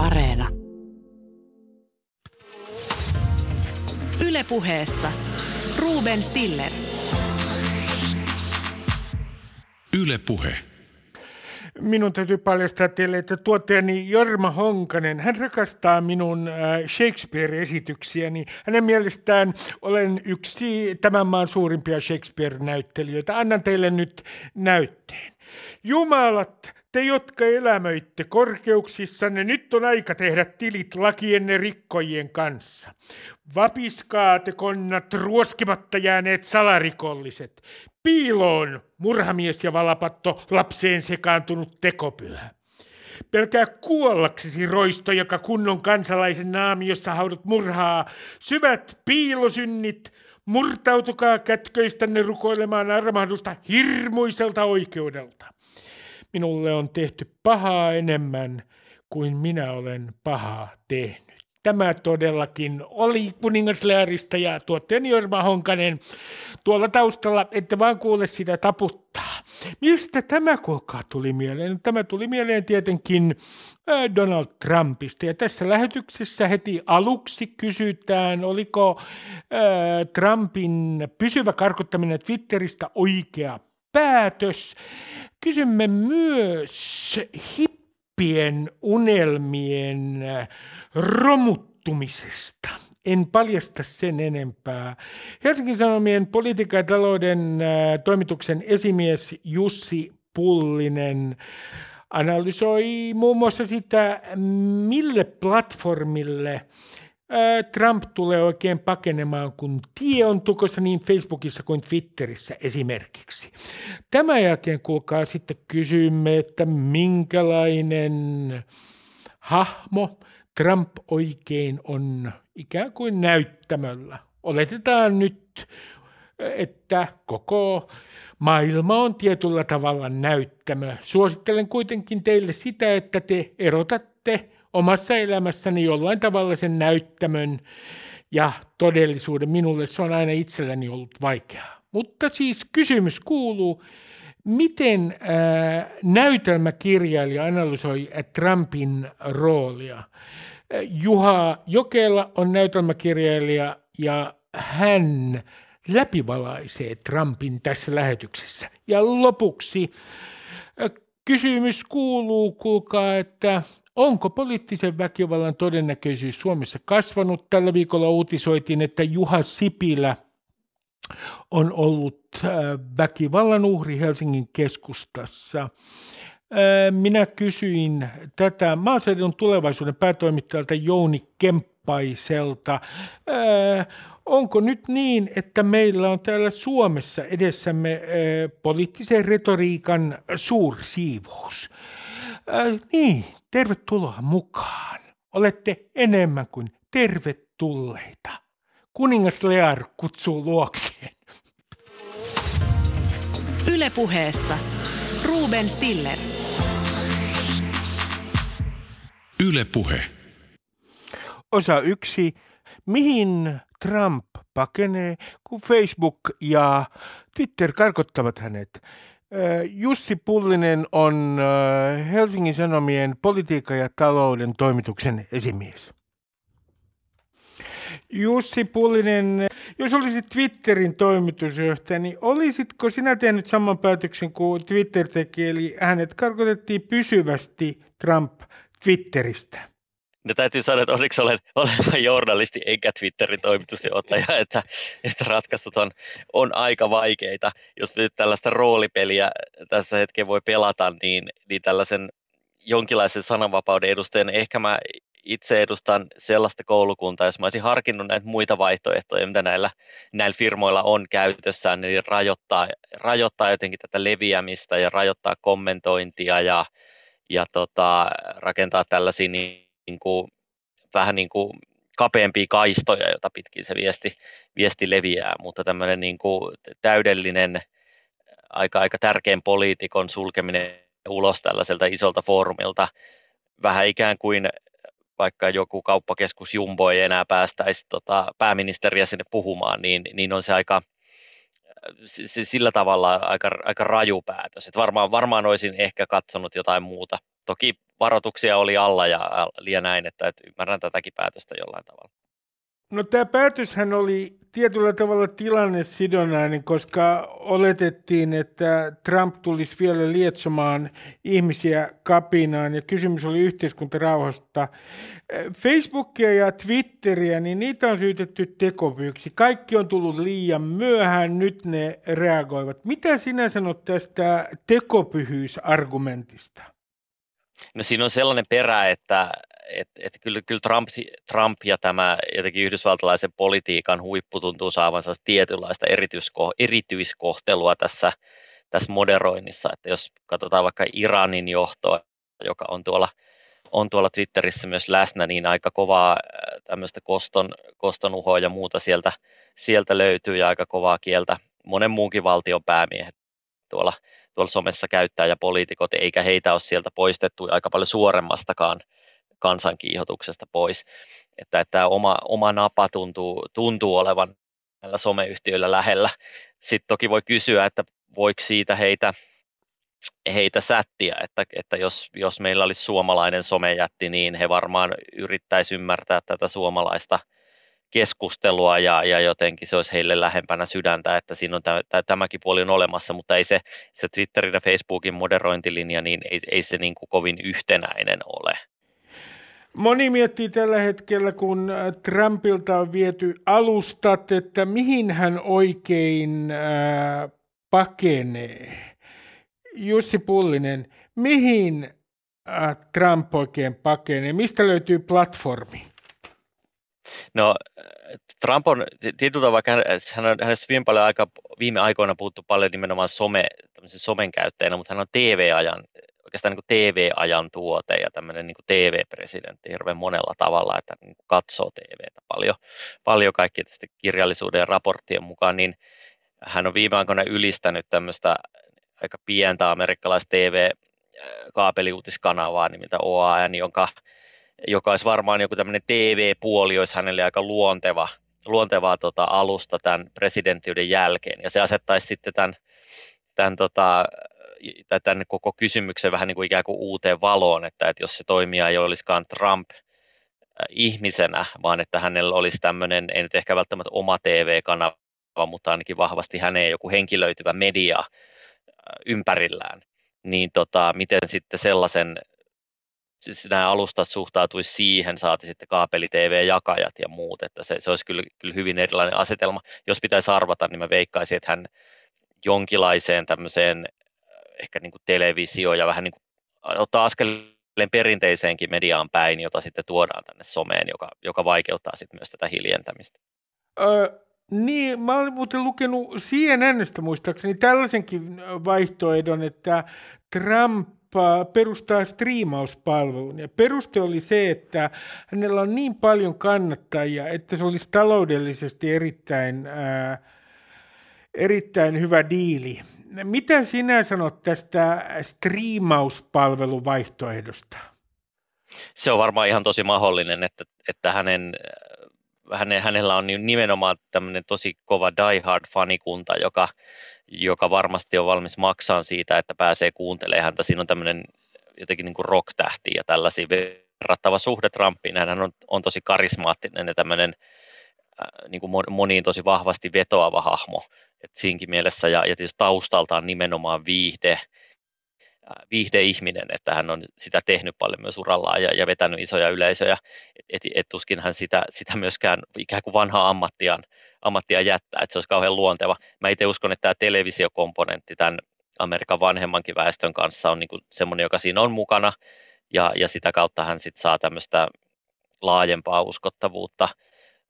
Areena. Ylepuheessa Ruben Stiller. Yle Puhe. Minun täytyy paljastaa teille, että tuottajani Jorma Honkanen, hän rakastaa minun äh, Shakespeare-esityksiäni. Hänen mielestään olen yksi tämän maan suurimpia Shakespeare-näyttelijöitä. Annan teille nyt näytteen. Jumalat, te, jotka elämöitte korkeuksissanne, nyt on aika tehdä tilit lakienne rikkojien kanssa. Vapiskaa te konnat ruoskimatta jääneet salarikolliset. Piiloon murhamies ja valapatto lapseen sekaantunut tekopyhä. Pelkää kuollaksesi roisto, joka kunnon kansalaisen naamiossa haudut murhaa. Syvät piilosynnit, murtautukaa kätköistänne rukoilemaan armahdusta hirmuiselta oikeudelta. Minulle on tehty pahaa enemmän kuin minä olen pahaa tehnyt. Tämä todellakin oli kuningaslearista ja tuotteen Jorma Honkanen tuolla taustalla, että vaan kuule sitä taputtaa. Mistä tämä kuulkaa tuli mieleen? Tämä tuli mieleen tietenkin Donald Trumpista. Ja tässä lähetyksessä heti aluksi kysytään, oliko Trumpin pysyvä karkottaminen Twitteristä oikea päätös. Kysymme myös hippien unelmien romuttumisesta. En paljasta sen enempää. Helsingin Sanomien politiikka- ja talouden toimituksen esimies Jussi Pullinen analysoi muun muassa sitä, mille platformille – Trump tulee oikein pakenemaan, kun tie on tukossa niin Facebookissa kuin Twitterissä esimerkiksi. Tämän jälkeen kuulkaa sitten kysymme, että minkälainen hahmo Trump oikein on ikään kuin näyttämöllä. Oletetaan nyt, että koko maailma on tietyllä tavalla näyttämö. Suosittelen kuitenkin teille sitä, että te erotatte omassa elämässäni jollain tavalla sen näyttämön ja todellisuuden. Minulle se on aina itselläni ollut vaikeaa. Mutta siis kysymys kuuluu, miten äh, näytelmäkirjailija analysoi Trumpin roolia? Juha Jokela on näytelmäkirjailija ja hän läpivalaisee Trumpin tässä lähetyksessä. Ja lopuksi kysymys kuuluu, kuulkaa, että Onko poliittisen väkivallan todennäköisyys Suomessa kasvanut? Tällä viikolla uutisoitiin, että Juha Sipilä on ollut äh, väkivallan uhri Helsingin keskustassa. Äh, minä kysyin tätä maaseudun tulevaisuuden päätoimittajalta Jouni Kemppaiselta. Äh, onko nyt niin, että meillä on täällä Suomessa edessämme poliittisen retoriikan suursiivous? Äh, niin, tervetuloa mukaan. Olette enemmän kuin tervetulleita. Kuningas Lear kutsuu luokseen. Ylepuheessa Ruben Stiller. Ylepuhe. Osa yksi. Mihin Trump pakenee, kun Facebook ja Twitter karkottavat hänet? Jussi Pullinen on Helsingin Sanomien politiikka- ja talouden toimituksen esimies. Jussi Pullinen, jos olisit Twitterin toimitusjohtaja, niin olisitko sinä tehnyt saman päätöksen kuin Twitter teki, eli hänet karkotettiin pysyvästi Trump Twitteristä? No täytyy sanoa, että onneksi olen, olen journalisti enkä Twitterin toimitusjohtaja, että, että ratkaisut on, on aika vaikeita. Jos nyt tällaista roolipeliä tässä hetken voi pelata, niin, niin tällaisen jonkinlaisen sananvapauden edustajan, ehkä mä itse edustan sellaista koulukuntaa, jos mä olisin harkinnut näitä muita vaihtoehtoja, mitä näillä, näillä firmoilla on käytössään, niin rajoittaa, rajoittaa jotenkin tätä leviämistä ja rajoittaa kommentointia ja, ja tota, rakentaa tällaisia niin niin kuin, vähän niin kuin kapeampia kaistoja, jota pitkin se viesti, viesti leviää, mutta tämmöinen niin kuin täydellinen, aika, aika tärkeän poliitikon sulkeminen ulos tällaiselta isolta foorumilta, vähän ikään kuin vaikka joku kauppakeskus Jumbo ei enää päästäisi tota, pääministeriä sinne puhumaan, niin, niin on se aika, sillä tavalla aika, aika raju päätös. Et varmaan, varmaan olisin ehkä katsonut jotain muuta. Toki varoituksia oli alla ja liian näin, että, että ymmärrän tätäkin päätöstä jollain tavalla. No tämä päätöshän oli tietyllä tavalla tilannesidonnainen, koska oletettiin, että Trump tulisi vielä lietsomaan ihmisiä kapinaan ja kysymys oli yhteiskuntarauhasta. Facebookia ja Twitteriä, niin niitä on syytetty tekovyöksi. Kaikki on tullut liian myöhään, nyt ne reagoivat. Mitä sinä sanot tästä tekopyhyysargumentista? No siinä on sellainen perä, että että et kyllä, kyllä Trump, Trump ja tämä jotenkin yhdysvaltalaisen politiikan huippu tuntuu saavan tietynlaista erityisko, erityiskohtelua tässä, tässä moderoinnissa, että jos katsotaan vaikka Iranin johtoa, joka on tuolla, on tuolla Twitterissä myös läsnä, niin aika kovaa äh, tämmöistä koston, koston uhoa ja muuta sieltä, sieltä löytyy ja aika kovaa kieltä monen muunkin valtion päämiehet tuolla, tuolla somessa käyttää ja poliitikot, eikä heitä ole sieltä poistettu aika paljon suoremmastakaan kansankiihotuksesta pois. Että, että tämä oma, oma napa tuntuu, tuntuu olevan näillä someyhtiöillä lähellä. Sitten toki voi kysyä, että voiko siitä heitä, heitä sättiä, että, että jos, jos meillä olisi suomalainen somejätti, niin he varmaan yrittäisi ymmärtää tätä suomalaista keskustelua ja, ja jotenkin se olisi heille lähempänä sydäntä, että siinä on tämä, tämäkin puoli on olemassa, mutta ei se, se Twitterin ja Facebookin moderointilinja, niin ei, ei se niin kuin kovin yhtenäinen ole. Moni miettii tällä hetkellä, kun äh, Trumpilta on viety alustat, että mihin hän oikein äh, pakenee. Jussi Pullinen, mihin äh, Trump oikein pakenee? Mistä löytyy platformi? No Trump on tietyllä vaikka hän on, hänestä viime, paljon aika, viime aikoina puhuttu paljon nimenomaan some, somen käyttäjänä, mutta hän on TV-ajan oikeastaan niin TV-ajan tuote ja tämmöinen niin TV-presidentti hirveän monella tavalla, että niin katsoo TVtä paljon, paljon kaikki tästä kirjallisuuden ja raporttien mukaan, niin hän on viime aikoina ylistänyt tämmöistä aika pientä amerikkalaista TV-kaapeliuutiskanavaa nimeltä OAN, jonka, joka olisi varmaan joku tämmöinen TV-puoli, olisi hänelle aika luonteva, luontevaa tota, alusta tämän presidenttiyden jälkeen. Ja se asettaisi sitten tämän, tämän tota, tämän koko kysymyksen vähän niin kuin ikään kuin uuteen valoon, että, että jos se toimija ei olisikaan Trump ihmisenä, vaan että hänellä olisi tämmöinen, ei nyt ehkä välttämättä oma TV-kanava, mutta ainakin vahvasti häneen joku henkilöityvä media ympärillään, niin tota, miten sitten sellaisen siis nämä alustat suhtautuisi siihen, saati sitten kaapeli-TV-jakajat ja muut, että se, se olisi kyllä, kyllä hyvin erilainen asetelma. Jos pitäisi arvata, niin mä veikkaisin, että hän jonkinlaiseen tämmöiseen ehkä niin kuin televisio ja vähän niin kuin ottaa askeleen perinteiseenkin mediaan päin, jota sitten tuodaan tänne someen, joka, joka vaikeuttaa sitten myös tätä hiljentämistä. Öö, niin, mä olen muuten lukenut CNNstä muistaakseni tällaisenkin vaihtoehdon, että Trump perustaa striimauspalvelun. Ja peruste oli se, että hänellä on niin paljon kannattajia, että se olisi taloudellisesti erittäin, ää, erittäin hyvä diili mitä sinä sanot tästä striimauspalveluvaihtoehdosta? Se on varmaan ihan tosi mahdollinen, että, että hänen, hänen, hänellä on nimenomaan tämmöinen tosi kova diehard fanikunta, joka, joka varmasti on valmis maksaa siitä, että pääsee kuuntelemaan häntä. Siinä on tämmöinen jotenkin niin kuin rock-tähti ja tällaisia verrattava suhde Trumpiin. Hän on, on tosi karismaattinen ja tämmöinen niin kuin moniin tosi vahvasti vetoava hahmo. Et siinkin mielessä, ja, ja tietysti taustaltaan nimenomaan viihde, viihdeihminen, että hän on sitä tehnyt paljon myös urallaan ja, ja vetänyt isoja yleisöjä, et, et tuskin hän sitä, sitä myöskään ikään kuin vanhaa ammattiaan, ammattia jättää, että se olisi kauhean luonteva. Mä itse uskon, että tämä televisiokomponentti tämän Amerikan vanhemmankin väestön kanssa on niin semmoinen, joka siinä on mukana, ja, ja sitä kautta hän sitten saa tämmöistä laajempaa uskottavuutta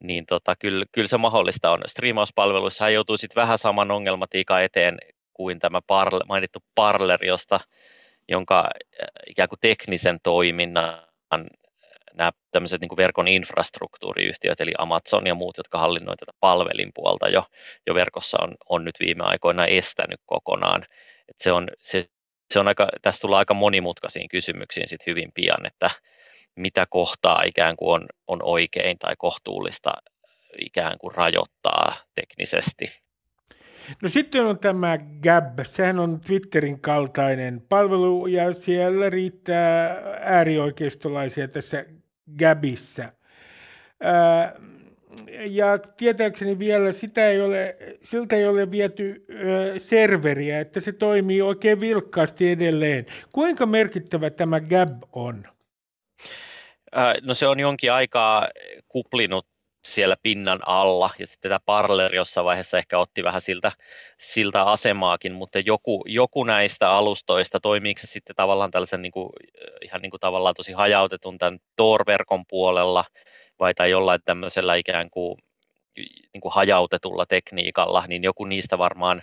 niin tota, kyllä, kyllä se mahdollista on. Striimauspalveluissa hän joutuu sitten vähän saman ongelmatiikan eteen kuin tämä parle, mainittu Parler, josta, jonka äh, ikään kuin teknisen toiminnan äh, nämä tämmöiset niin verkon infrastruktuuriyhtiöt, eli Amazon ja muut, jotka hallinnoivat tätä palvelinpuolta jo, jo verkossa, on, on nyt viime aikoina estänyt kokonaan. Et se on, se, se on aika, tässä tulee aika monimutkaisiin kysymyksiin sit hyvin pian, että mitä kohtaa ikään kuin on, on oikein tai kohtuullista ikään kuin rajoittaa teknisesti. No sitten on tämä Gab, sehän on Twitterin kaltainen palvelu ja siellä riittää äärioikeistolaisia tässä Gabissa. Ää, ja tietääkseni vielä sitä ei ole, siltä ei ole viety ö, serveriä, että se toimii oikein vilkkaasti edelleen. Kuinka merkittävä tämä Gab on? No se on jonkin aikaa kuplinut siellä pinnan alla, ja sitten tämä Parler jossain vaiheessa ehkä otti vähän siltä, siltä asemaakin, mutta joku, joku näistä alustoista, toimiiko se sitten tavallaan tällaisen niin kuin, ihan niin kuin tavallaan tosi hajautetun tämän Tor-verkon puolella, vai tai jollain tämmöisellä ikään kuin, niin kuin hajautetulla tekniikalla, niin joku niistä varmaan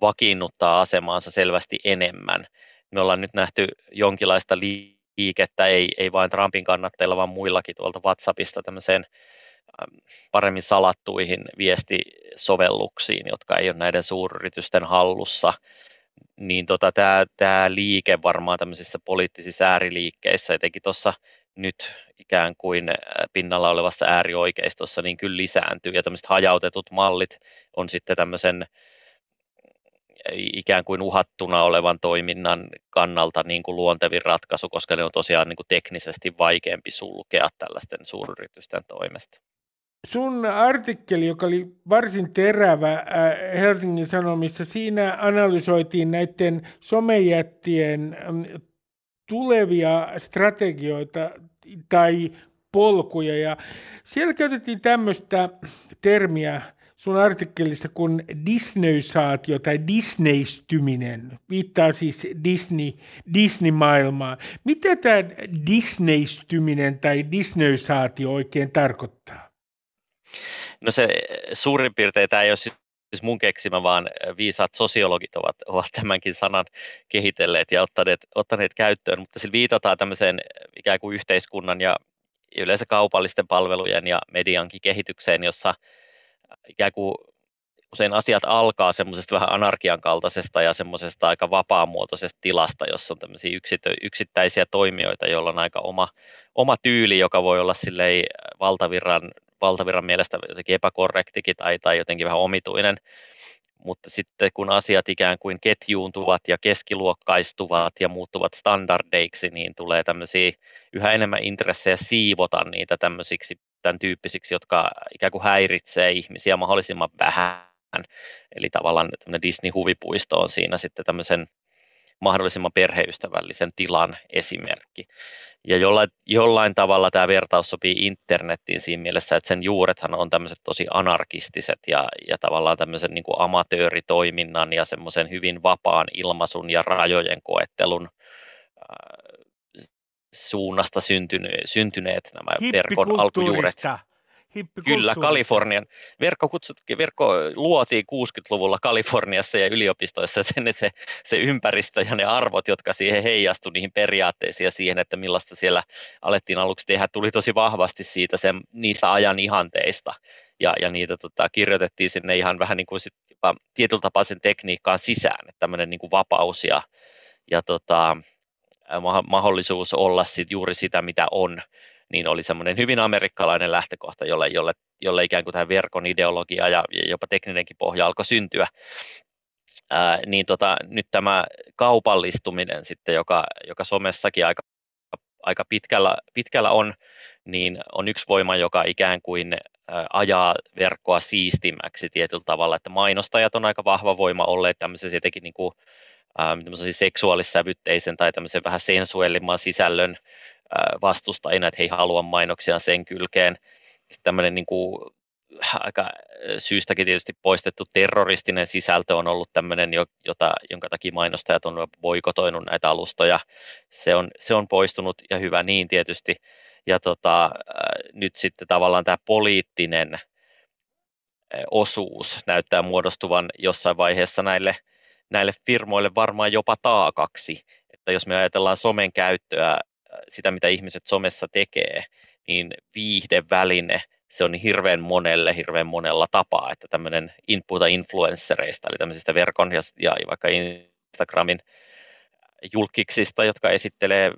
vakiinnuttaa asemaansa selvästi enemmän. Me ollaan nyt nähty jonkinlaista liikettä, ei, ei vain Trumpin kannattajilla, vaan muillakin tuolta WhatsAppista tämmöiseen paremmin salattuihin viestisovelluksiin, jotka ei ole näiden suuryritysten hallussa, niin tota, tämä, liike varmaan tämmöisissä poliittisissa ääriliikkeissä, etenkin tuossa nyt ikään kuin pinnalla olevassa äärioikeistossa, niin kyllä lisääntyy, ja tämmöiset hajautetut mallit on sitten tämmöisen ikään kuin uhattuna olevan toiminnan kannalta niin kuin luontevin ratkaisu, koska ne on tosiaan niin kuin teknisesti vaikeampi sulkea tällaisten suuryritysten toimesta. Sun artikkeli, joka oli varsin terävä äh, Helsingin Sanomissa, siinä analysoitiin näiden somejättien tulevia strategioita tai polkuja. Ja siellä käytettiin tämmöistä termiä sun artikkelissa kuin disneysaatio tai disneystyminen. Viittaa siis Disney, Disney-maailmaan. Mitä tämä disneystyminen tai disneysaatio oikein tarkoittaa? No se suurin piirtein tämä ei ole siis mun keksimä, vaan viisaat sosiologit ovat, ovat tämänkin sanan kehitelleet ja ottaneet, ottaneet käyttöön, mutta sillä viitataan tämmöiseen ikään kuin yhteiskunnan ja yleensä kaupallisten palvelujen ja mediankin kehitykseen, jossa ikään kuin usein asiat alkaa semmoisesta vähän anarkian kaltaisesta ja semmoisesta aika vapaamuotoisesta tilasta, jossa on tämmöisiä yksittäisiä toimijoita, joilla on aika oma, oma tyyli, joka voi olla silleen valtavirran valtavirran mielestä jotenkin epäkorrektikin tai, tai jotenkin vähän omituinen, mutta sitten kun asiat ikään kuin ketjuuntuvat ja keskiluokkaistuvat ja muuttuvat standardeiksi, niin tulee tämmöisiä yhä enemmän intressejä siivota niitä tämmöisiksi tämän tyyppisiksi, jotka ikään kuin häiritsee ihmisiä mahdollisimman vähän. Eli tavallaan tämmöinen Disney-huvipuisto on siinä sitten tämmöisen mahdollisimman perheystävällisen tilan esimerkki. Ja jollain, jollain tavalla tämä vertaus sopii internettiin siinä mielessä, että sen juurethan on tämmöiset tosi anarkistiset ja, ja tavallaan tämmöisen niin kuin amatööritoiminnan ja semmoisen hyvin vapaan ilmaisun ja rajojen koettelun äh, suunnasta syntyneet, syntyneet nämä verkon alkujuuret. Kyllä, Kalifornian. Verkko, verkko luotiin 60-luvulla Kaliforniassa ja yliopistoissa sen, se, se ympäristö ja ne arvot, jotka siihen heijastuivat niihin periaatteisiin ja siihen, että millaista siellä alettiin aluksi tehdä, tuli tosi vahvasti siitä sen, niistä ajan ihanteista. Ja, ja niitä tota, kirjoitettiin sinne ihan vähän niin kuin sit jopa tietyllä tapaa sen tekniikkaan sisään, että tämmöinen niin kuin vapaus ja, ja tota, mahdollisuus olla sit juuri sitä, mitä on niin oli semmoinen hyvin amerikkalainen lähtökohta, jolle, jolle, jolle ikään kuin tämä verkon ideologia ja jopa tekninenkin pohja alkoi syntyä. Ää, niin tota, nyt tämä kaupallistuminen sitten, joka, joka somessakin aika, aika pitkällä, pitkällä on, niin on yksi voima, joka ikään kuin ajaa verkkoa siistimäksi tietyllä tavalla, että mainostajat on aika vahva voima olleet tämmöisessä jotenkin niin kuin, seksuaalissävytteisen tai tämmöisen vähän sensuellimman sisällön vastustajina, että he ei halua mainoksia sen kylkeen. Sitten tämmöinen niin kuin, aika syystäkin tietysti poistettu terroristinen sisältö on ollut tämmöinen, jota, jonka takia mainostajat on boikotoinut näitä alustoja. Se on, se on poistunut ja hyvä niin tietysti. Ja tota, nyt sitten tavallaan tämä poliittinen osuus näyttää muodostuvan jossain vaiheessa näille, näille firmoille varmaan jopa taakaksi. Että jos me ajatellaan somen käyttöä sitä, mitä ihmiset somessa tekee, niin viihdeväline, se on hirveän monelle, hirveän monella tapaa, että tämmöinen inputa influenssereista, eli tämmöisistä verkon ja, ja vaikka Instagramin julkiksista, jotka esittelee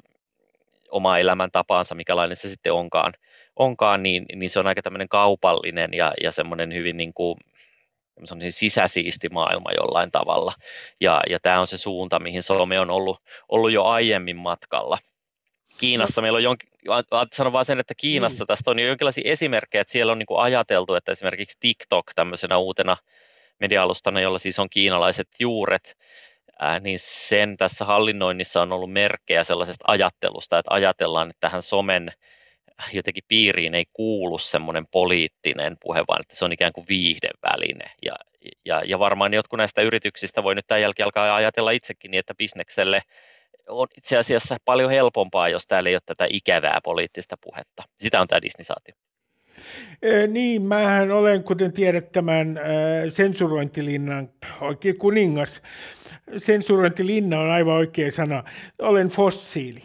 omaa elämäntapaansa, mikälainen se sitten onkaan, onkaan niin, niin se on aika tämmöinen kaupallinen ja, ja semmoinen hyvin niin kuin sisäsiisti maailma jollain tavalla. Ja, ja tämä on se suunta, mihin some on ollut, ollut jo aiemmin matkalla. Kiinassa meillä on jonkin, sanon vaan sen, että Kiinassa mm. tästä on jo jonkinlaisia esimerkkejä, että siellä on niin kuin ajateltu, että esimerkiksi TikTok tämmöisenä uutena media-alustana, jolla siis on kiinalaiset juuret, ää, niin sen tässä hallinnoinnissa on ollut merkkejä sellaisesta ajattelusta, että ajatellaan, että tähän somen jotenkin piiriin ei kuulu semmoinen poliittinen puhe, vaan että se on ikään kuin viihdeväline. Ja, ja, ja varmaan jotkut näistä yrityksistä voi nyt tämän jälkeen alkaa ajatella itsekin niin, että bisnekselle on itse asiassa paljon helpompaa, jos täällä ei ole tätä ikävää poliittista puhetta. Sitä on tämä Disney-saatio. Niin, mähän olen, kuten tiedät, tämän sensurointilinnan oikein kuningas. Sensurointilinna on aivan oikea sana. Olen fossiili.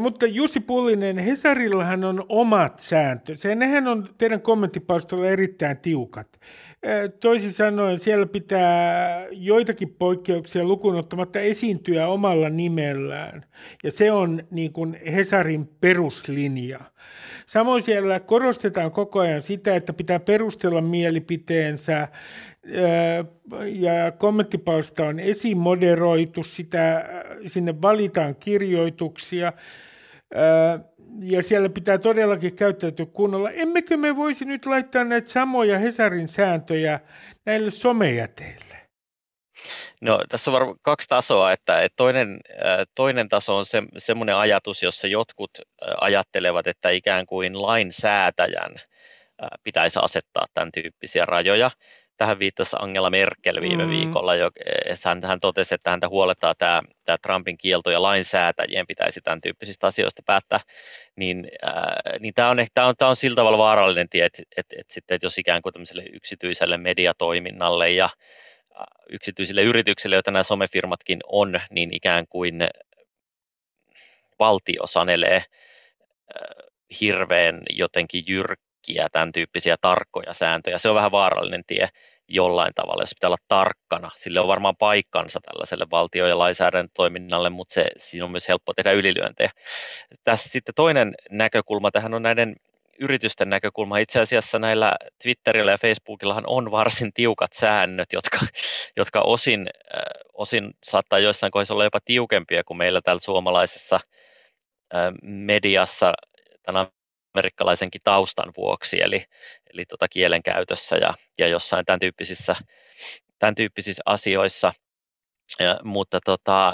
Mutta Jussi Pullinen, Hesarillahan on omat sääntönsä. Nehän on teidän kommenttipalstolla erittäin tiukat. Toisin sanoen siellä pitää joitakin poikkeuksia lukuun ottamatta esiintyä omalla nimellään. Ja se on niin kuin Hesarin peruslinja. Samoin siellä korostetaan koko ajan sitä, että pitää perustella mielipiteensä ja kommenttipalsta on esimoderoitu, sitä, sinne valitaan kirjoituksia ja siellä pitää todellakin käyttäytyä kunnolla. Emmekö me voisi nyt laittaa näitä samoja Hesarin sääntöjä näille somejäteille? No, tässä on varmaan kaksi tasoa, että, toinen, toinen taso on se, semmoinen ajatus, jossa jotkut ajattelevat, että ikään kuin lainsäätäjän pitäisi asettaa tämän tyyppisiä rajoja tähän viittasi Angela Merkel viime mm. viikolla, jo, eh, hän, hän totesi, että häntä huolettaa tämä, tämä Trumpin kielto ja lainsäätäjien pitäisi tämän tyyppisistä asioista päättää, niin, äh, niin tämä, on, tämä, on, tämä on sillä tavalla vaarallinen tie, että, että, että, että, että jos ikään kuin tämmöiselle yksityiselle mediatoiminnalle ja yksityisille yrityksille, joita nämä somefirmatkin on, niin ikään kuin valtio sanelee äh, hirveän jotenkin jyrk, kaikkia tämän tyyppisiä tarkkoja sääntöjä. Se on vähän vaarallinen tie jollain tavalla, jos pitää olla tarkkana. Sille on varmaan paikkansa tällaiselle valtio- ja lainsäädäntötoiminnalle, mutta se, siinä on myös helppo tehdä ylilyöntejä. Tässä sitten toinen näkökulma tähän on näiden yritysten näkökulma. Itse asiassa näillä Twitterillä ja Facebookillahan on varsin tiukat säännöt, jotka, jotka osin, äh, osin saattaa joissain kohdissa olla jopa tiukempia kuin meillä täällä suomalaisessa äh, mediassa tämän amerikkalaisenkin taustan vuoksi, eli, eli tota kielen käytössä ja, ja jossain tämän tyyppisissä, tämän tyyppisissä asioissa. Ja, mutta tota,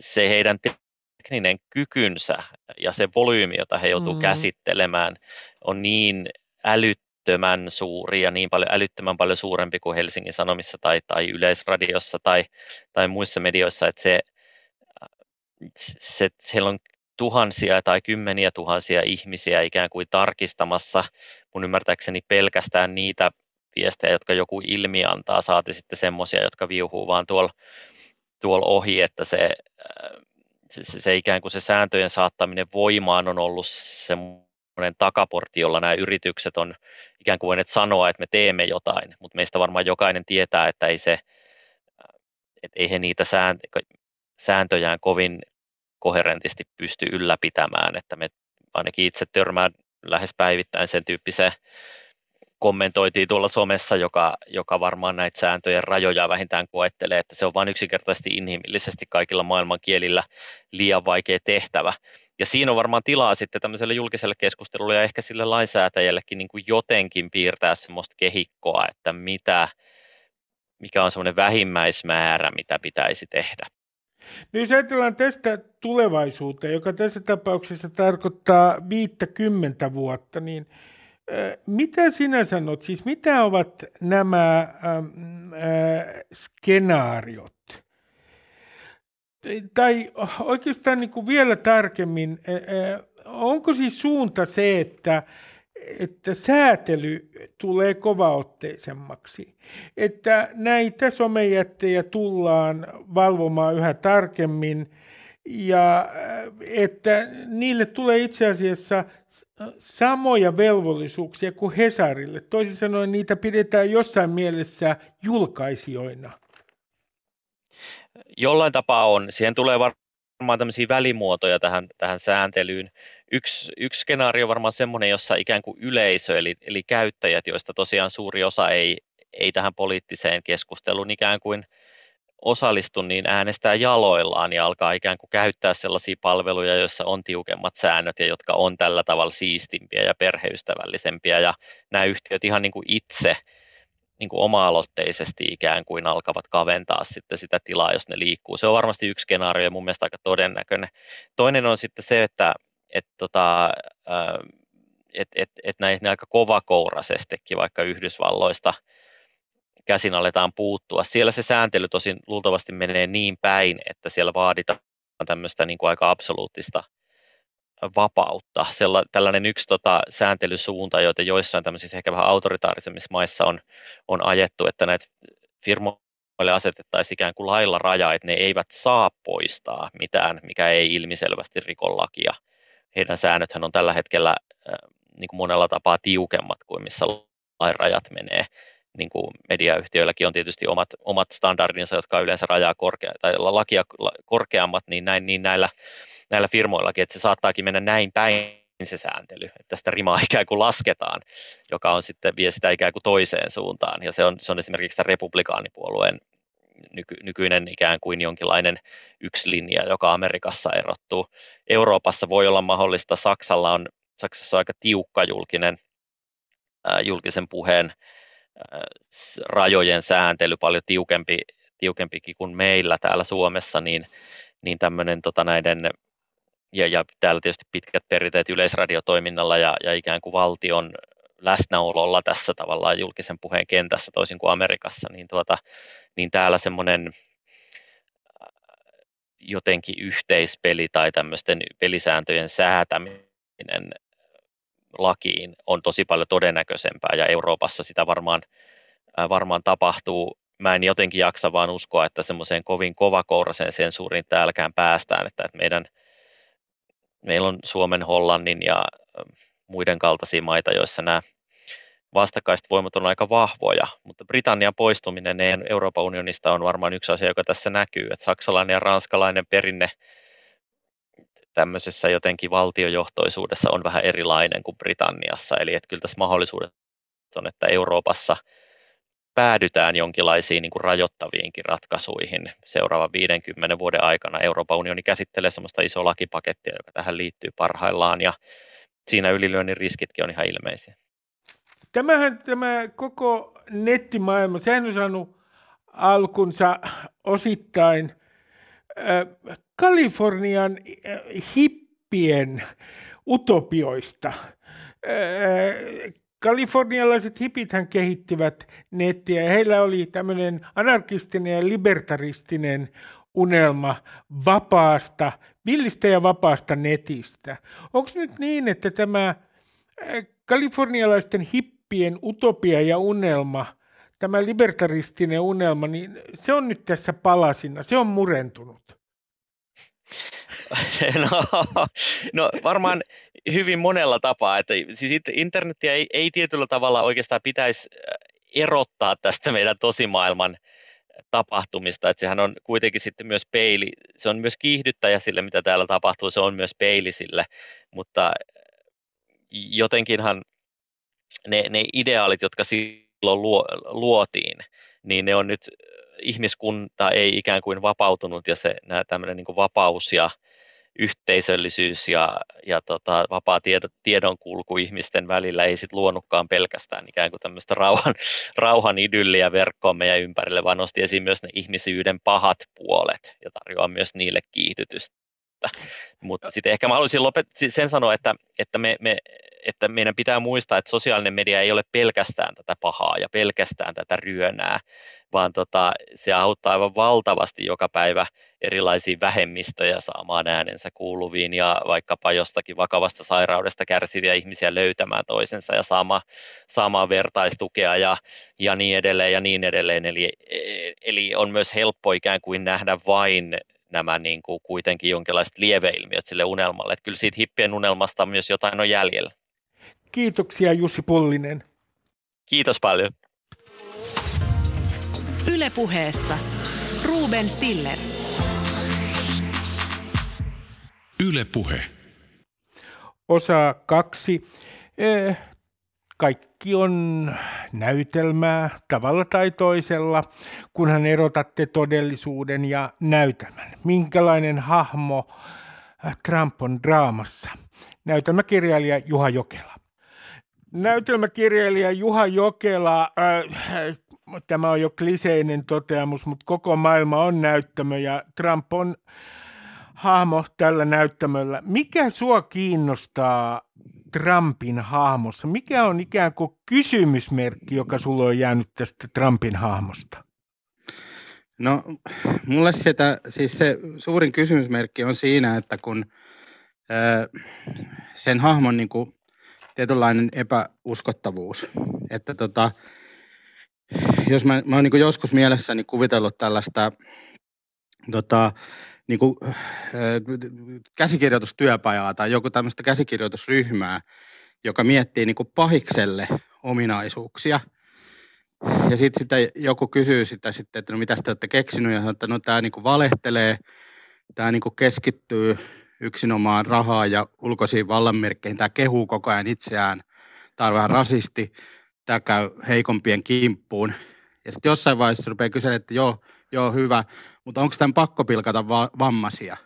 se heidän tekninen kykynsä ja se volyymi, jota he joutuu mm. käsittelemään, on niin älyttömän suuri ja niin paljon älyttömän paljon suurempi kuin Helsingin Sanomissa tai, tai Yleisradiossa tai, tai muissa medioissa, että se, se, siellä on tuhansia tai kymmeniä tuhansia ihmisiä ikään kuin tarkistamassa mun ymmärtääkseni pelkästään niitä viestejä, jotka joku ilmi antaa, saati sitten semmoisia, jotka viuhuu vaan tuolla tuol ohi, että se, äh, se, se, se ikään kuin se sääntöjen saattaminen voimaan on ollut semmoinen takaportti, jolla nämä yritykset on ikään kuin voineet sanoa, että me teemme jotain, mutta meistä varmaan jokainen tietää, että ei se, äh, että ei he niitä sääntöjään kovin koherentisti pysty ylläpitämään, että me ainakin itse törmään lähes päivittäin sen tyyppiseen kommentoitiin tuolla somessa, joka, joka varmaan näitä sääntöjen rajoja vähintään koettelee, että se on vain yksinkertaisesti inhimillisesti kaikilla maailman kielillä liian vaikea tehtävä. Ja siinä on varmaan tilaa sitten tämmöiselle julkiselle keskustelulle ja ehkä sille lainsäätäjällekin niin kuin jotenkin piirtää semmoista kehikkoa, että mitä, mikä on semmoinen vähimmäismäärä, mitä pitäisi tehdä niin jos ajatellaan tästä tulevaisuuteen, joka tässä tapauksessa tarkoittaa 50 vuotta, niin mitä sinä sanot, siis mitä ovat nämä äh, äh, skenaariot? Tai oikeastaan niin kuin vielä tarkemmin, äh, onko siis suunta se, että että säätely tulee kovaotteisemmaksi, että näitä somejättejä tullaan valvomaan yhä tarkemmin ja äh, että niille tulee itse asiassa samoja velvollisuuksia kuin Hesarille. Toisin sanoen niitä pidetään jossain mielessä julkaisijoina. Jollain tapaa on. Siihen tulee varmaan tämmöisiä välimuotoja tähän, tähän sääntelyyn. Yksi, yksi skenaario on varmaan semmoinen, jossa ikään kuin yleisö, eli, eli käyttäjät, joista tosiaan suuri osa ei, ei tähän poliittiseen keskusteluun ikään kuin osallistu, niin äänestää jaloillaan ja alkaa ikään kuin käyttää sellaisia palveluja, joissa on tiukemmat säännöt ja jotka on tällä tavalla siistimpiä ja perheystävällisempiä. Ja nämä yhtiöt ihan niin kuin itse niin kuin oma-aloitteisesti ikään kuin alkavat kaventaa sitten sitä tilaa, jos ne liikkuu. Se on varmasti yksi skenaario ja mun mielestä aika todennäköinen. Toinen on sitten se, että et tota, et, et, et näihin aika kovakourasestikin vaikka Yhdysvalloista käsin aletaan puuttua. Siellä se sääntely tosin luultavasti menee niin päin, että siellä vaaditaan tämmöistä niin kuin aika absoluuttista vapautta. Sella, tällainen yksi tota, sääntelysuunta, joita joissain tämmöisissä ehkä vähän autoritaarisemmissa maissa on, on ajettu, että näitä firmoille asetettaisiin ikään kuin lailla raja, että ne eivät saa poistaa mitään, mikä ei ilmiselvästi riko lakia. Heidän säännöthän on tällä hetkellä niin kuin monella tapaa tiukemmat kuin missä lain rajat menee. Niin kuin mediayhtiöilläkin on tietysti omat, omat standardinsa, jotka yleensä rajaa korkea, tai lakia korkeammat, niin, näin, niin näillä näillä firmoillakin, että se saattaakin mennä näin päin se sääntely, että sitä rimaa ikään kuin lasketaan, joka on sitten vie sitä ikään kuin toiseen suuntaan. Ja se on, se on esimerkiksi tämän republikaanipuolueen nyky, nykyinen ikään kuin jonkinlainen yksi linja, joka Amerikassa erottuu. Euroopassa voi olla mahdollista, Saksalla on Saksassa on aika tiukka julkinen, ää, julkisen puheen ää, rajojen sääntely, paljon tiukempi, tiukempikin kuin meillä täällä Suomessa, niin, niin tämmöinen tota näiden ja, ja täällä tietysti pitkät perinteet yleisradiotoiminnalla ja, ja ikään kuin valtion läsnäololla tässä tavallaan julkisen puheen kentässä toisin kuin Amerikassa, niin, tuota, niin täällä semmoinen äh, jotenkin yhteispeli tai tämmöisten pelisääntöjen säätäminen lakiin on tosi paljon todennäköisempää ja Euroopassa sitä varmaan, äh, varmaan tapahtuu. Mä en jotenkin jaksa vaan uskoa, että semmoiseen kovin kovakouraseen sensuuriin täälläkään päästään, että, että meidän – meillä on Suomen, Hollannin ja muiden kaltaisia maita, joissa nämä vastakkaiset voimat on aika vahvoja, mutta Britannian poistuminen Euroopan unionista on varmaan yksi asia, joka tässä näkyy, että saksalainen ja ranskalainen perinne tämmöisessä jotenkin valtiojohtoisuudessa on vähän erilainen kuin Britanniassa, eli että kyllä tässä mahdollisuudet on, että Euroopassa – päädytään jonkinlaisiin niin kuin rajoittaviinkin ratkaisuihin seuraavan 50 vuoden aikana. Euroopan unioni käsittelee sellaista isoa lakipakettia, joka tähän liittyy parhaillaan, ja siinä ylilyönnin riskitkin on ihan ilmeisiä. Tämähän tämä koko nettimaailma, sehän on saanut alkunsa osittain äh, Kalifornian äh, hippien utopioista. Äh, kalifornialaiset hipithän kehittivät nettiä ja heillä oli tämmöinen anarkistinen ja libertaristinen unelma vapaasta, villistä ja vapaasta netistä. Onko nyt niin, että tämä kalifornialaisten hippien utopia ja unelma, tämä libertaristinen unelma, niin se on nyt tässä palasina, se on murentunut? No, no varmaan hyvin monella tapaa. Että siis internetiä ei, ei tietyllä tavalla oikeastaan pitäisi äh, erottaa tästä meidän tosimaailman tapahtumista, että sehän on kuitenkin sitten myös peili, se on myös kiihdyttäjä sille, mitä täällä tapahtuu, se on myös peili sille, mutta äh, jotenkinhan ne, ne ideaalit, jotka silloin luo, luotiin, niin ne on nyt, ihmiskunta ei ikään kuin vapautunut ja se nämä tämmöinen niin vapaus ja yhteisöllisyys ja, ja tota, vapaa tiedon, tiedonkulku ihmisten välillä ei sit luonutkaan pelkästään ikään kuin tämmöistä rauhan, rauhan idylliä verkkoon meidän ympärille, vaan nosti esiin myös ne ihmisyyden pahat puolet ja tarjoaa myös niille kiihdytystä. Mutta sitten ehkä mä haluaisin lopet- sen sanoa, että, että me, me että meidän pitää muistaa, että sosiaalinen media ei ole pelkästään tätä pahaa ja pelkästään tätä ryönää, vaan tota, se auttaa aivan valtavasti joka päivä erilaisia vähemmistöjä saamaan äänensä kuuluviin ja vaikkapa jostakin vakavasta sairaudesta kärsiviä ihmisiä löytämään toisensa ja saamaan, saamaan vertaistukea ja, ja niin edelleen ja niin edelleen. Eli, eli on myös helppo ikään kuin nähdä vain nämä niin kuin kuitenkin jonkinlaiset lieveilmiöt sille unelmalle. Että kyllä siitä hippien unelmasta myös jotain on jäljellä. Kiitoksia Jussi Pollinen. Kiitos paljon. Ylepuheessa Ruben Stiller. Ylepuhe. Osa kaksi. Kaikki on näytelmää tavalla tai toisella, kunhan erotatte todellisuuden ja näytelmän. Minkälainen hahmo äh, Trump on draamassa? Näytelmäkirjailija Juha Jokela. Näytelmäkirjailija Juha Jokela, äh, tämä on jo kliseinen toteamus, mutta koko maailma on näyttämö ja Trump on hahmo tällä näyttämöllä. Mikä sua kiinnostaa Trumpin hahmossa? Mikä on ikään kuin kysymysmerkki, joka sulla on jäänyt tästä Trumpin hahmosta? No, mulle sitä, siis se suurin kysymysmerkki on siinä, että kun ää, sen hahmon niin kuin, tietynlainen epäuskottavuus, että tota, jos mä, mä oon niin joskus mielessäni kuvitellut tällaista tota, niin kuin, äh, käsikirjoitustyöpajaa tai joku tämmöistä käsikirjoitusryhmää, joka miettii niin kuin pahikselle ominaisuuksia. Ja sitten sitä joku kysyy sitä sitten, että no mitä te olette keksinyt, ja sanoo, että no tämä niin valehtelee, tämä niin keskittyy yksinomaan rahaa ja ulkoisiin vallanmerkkeihin, tämä kehuu koko ajan itseään, tämä on vähän rasisti, tämä käy heikompien kimppuun. Ja sitten jossain vaiheessa rupeaa kyselemään, että joo, joo hyvä, mutta onko tämän pakko pilkata va- vammaisia?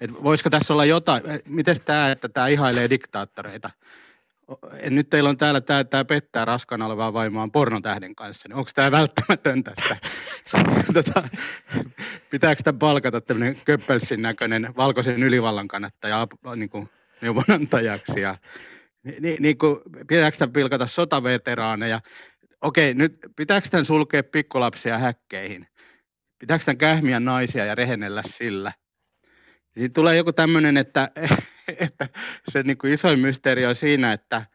Et voisiko tässä olla jotain, miten tämä, että tämä ihailee diktaattoreita? Nyt teillä on täällä, tämä, tämä pettää raskana olevaa vaimaan pornotähden kanssa, niin onko tämä välttämätön tässä? tota, pitääkö tämä palkata tämmöinen Köppelsin näköinen valkoisen ylivallan kannattaja niin kuin neuvonantajaksi? Ja, niin, niin kuin, pitääkö tämän pilkata sotaveteraaneja? Okei, nyt pitääkö tämän sulkea pikkulapsia häkkeihin? Pitääkö tämän kähmiä naisia ja rehennellä sillä? Sitten tulee joku tämmöinen, että, että se niin kuin isoin mysteeri on siinä, että,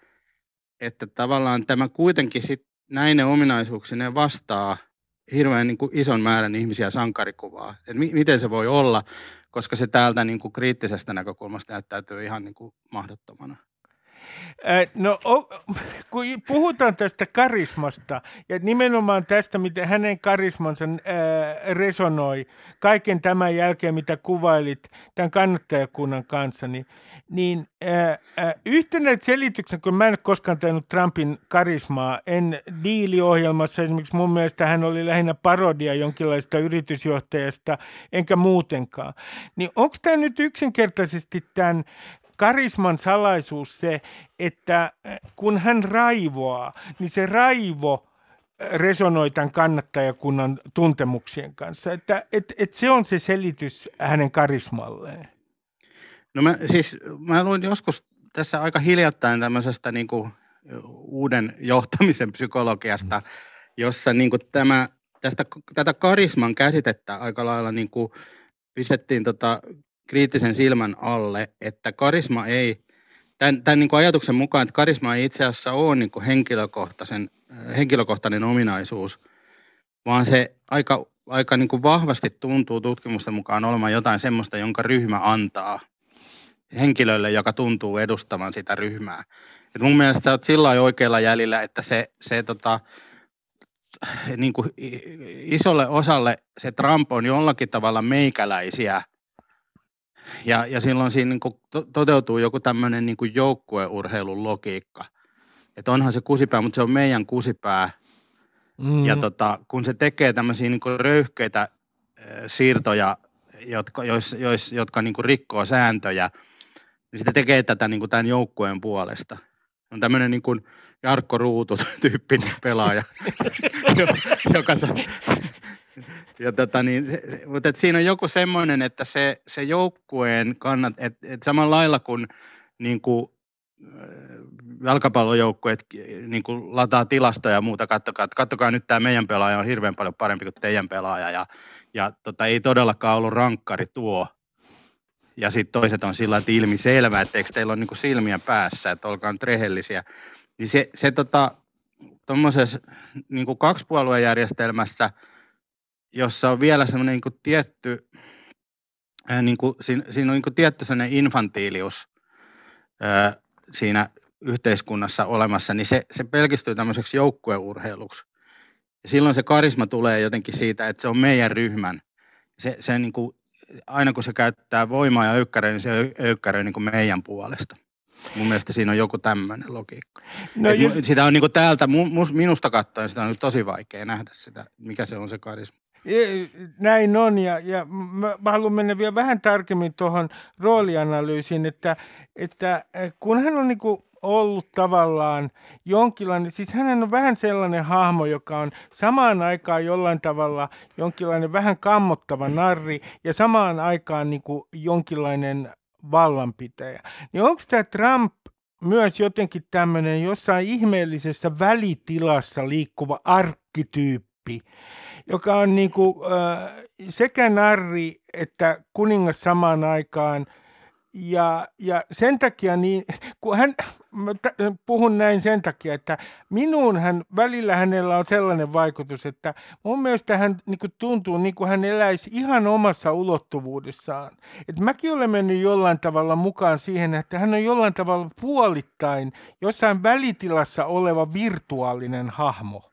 että tavallaan tämä kuitenkin sit näinen ominaisuuksineen vastaa hirveän niin kuin ison määrän ihmisiä sankarikuvaa. Et mi- miten se voi olla, koska se täältä niin kuin kriittisestä näkökulmasta näyttäytyy ihan niin kuin mahdottomana. No, kun puhutaan tästä karismasta ja nimenomaan tästä, miten hänen karismansa resonoi kaiken tämän jälkeen, mitä kuvailit tämän kannattajakunnan kanssa, niin, niin yhtenä selityksen, kun mä en koskaan tehnyt Trumpin karismaa, en diiliohjelmassa esimerkiksi mun mielestä hän oli lähinnä parodia jonkinlaista yritysjohtajasta, enkä muutenkaan, niin onko tämä nyt yksinkertaisesti tämän karisman salaisuus se, että äh, kun hän raivoaa, niin se raivo äh, resonoi tämän kannattajakunnan tuntemuksien kanssa. Että et, et se on se selitys hänen karismalleen. No mä, siis, mä luin joskus tässä aika hiljattain tämmöisestä niin kuin uuden johtamisen psykologiasta, jossa niin kuin tämä, tästä, tätä karisman käsitettä aika lailla niin kuin pistettiin tota kriittisen silmän alle, että karisma ei, tämän, tämän niin kuin ajatuksen mukaan, että karisma ei itse asiassa ole niin kuin henkilökohtaisen, äh, henkilökohtainen ominaisuus, vaan se aika, aika niin kuin vahvasti tuntuu tutkimusten mukaan olemaan jotain semmoista, jonka ryhmä antaa henkilölle, joka tuntuu edustavan sitä ryhmää. Et mun mielestä sä oot sillä oikealla jäljellä, että se, se tota, niin kuin isolle osalle se Trump on jollakin tavalla meikäläisiä ja, ja silloin siinä niin kuin toteutuu joku tämmöinen niin kuin joukkueurheilun logiikka. Että onhan se kusipää, mutta se on meidän kusipää. Mm. Ja tota, kun se tekee tämmöisiä niin kuin röyhkeitä äh, siirtoja, jotka, jois, jois, jotka niin kuin rikkoo sääntöjä, niin sitä tekee tätä niin kuin tämän joukkueen puolesta. On tämmöinen niin kuin Jarkko Ruutu tyyppinen pelaaja, joka, ja tota, niin, se, se, mutta et siinä on joku semmoinen, että se, se joukkueen kannat, että et samalla lailla kuin, niin kuin jalkapallojoukkueet niin kuin lataa tilastoja ja muuta, kattokaa, kattokaa nyt tämä meidän pelaaja on hirveän paljon parempi kuin teidän pelaaja ja, ja tota, ei todellakaan ollut rankkari tuo. Ja sitten toiset on sillä että ilmi selvä, että eikö teillä ole niin silmiä päässä, että olkaa nyt rehellisiä. Niin se, se tota, tuommoisessa niin kaksipuoluejärjestelmässä – jossa on vielä semmoinen niin tietty, niin kuin, siinä, siinä on niin kuin tietty semmoinen infantiilius ää, siinä yhteiskunnassa olemassa, niin se, se pelkistyy tämmöiseksi joukkueurheiluksi. Ja silloin se karisma tulee jotenkin siitä, että se on meidän ryhmän. Se, se niin kuin, aina kun se käyttää voimaa ja öykkäröä, niin se öykkäröi niin kuin meidän puolesta. Mun mielestä siinä on joku tämmöinen logiikka. No jos... Sitä on niin kuin täältä, minusta katsoen, sitä on tosi vaikea nähdä sitä, mikä se on se karisma. Näin on, ja, ja mä, mä haluan mennä vielä vähän tarkemmin tuohon roolianalyysiin, että, että kun hän on niin ollut tavallaan jonkinlainen, siis hän on vähän sellainen hahmo, joka on samaan aikaan jollain tavalla jonkinlainen vähän kammottava narri ja samaan aikaan niin kuin jonkinlainen vallanpitäjä. Niin onko tämä Trump myös jotenkin tämmöinen jossain ihmeellisessä välitilassa liikkuva arkkityyppi, joka on niin kuin, äh, sekä narri että kuningas samaan aikaan – ja, ja sen takia, niin, kun hän, mä puhun näin sen takia, että minuun hän, välillä hänellä on sellainen vaikutus, että mun mielestä hän niin kuin tuntuu niin kuin hän eläisi ihan omassa ulottuvuudessaan. Et mäkin olen mennyt jollain tavalla mukaan siihen, että hän on jollain tavalla puolittain jossain välitilassa oleva virtuaalinen hahmo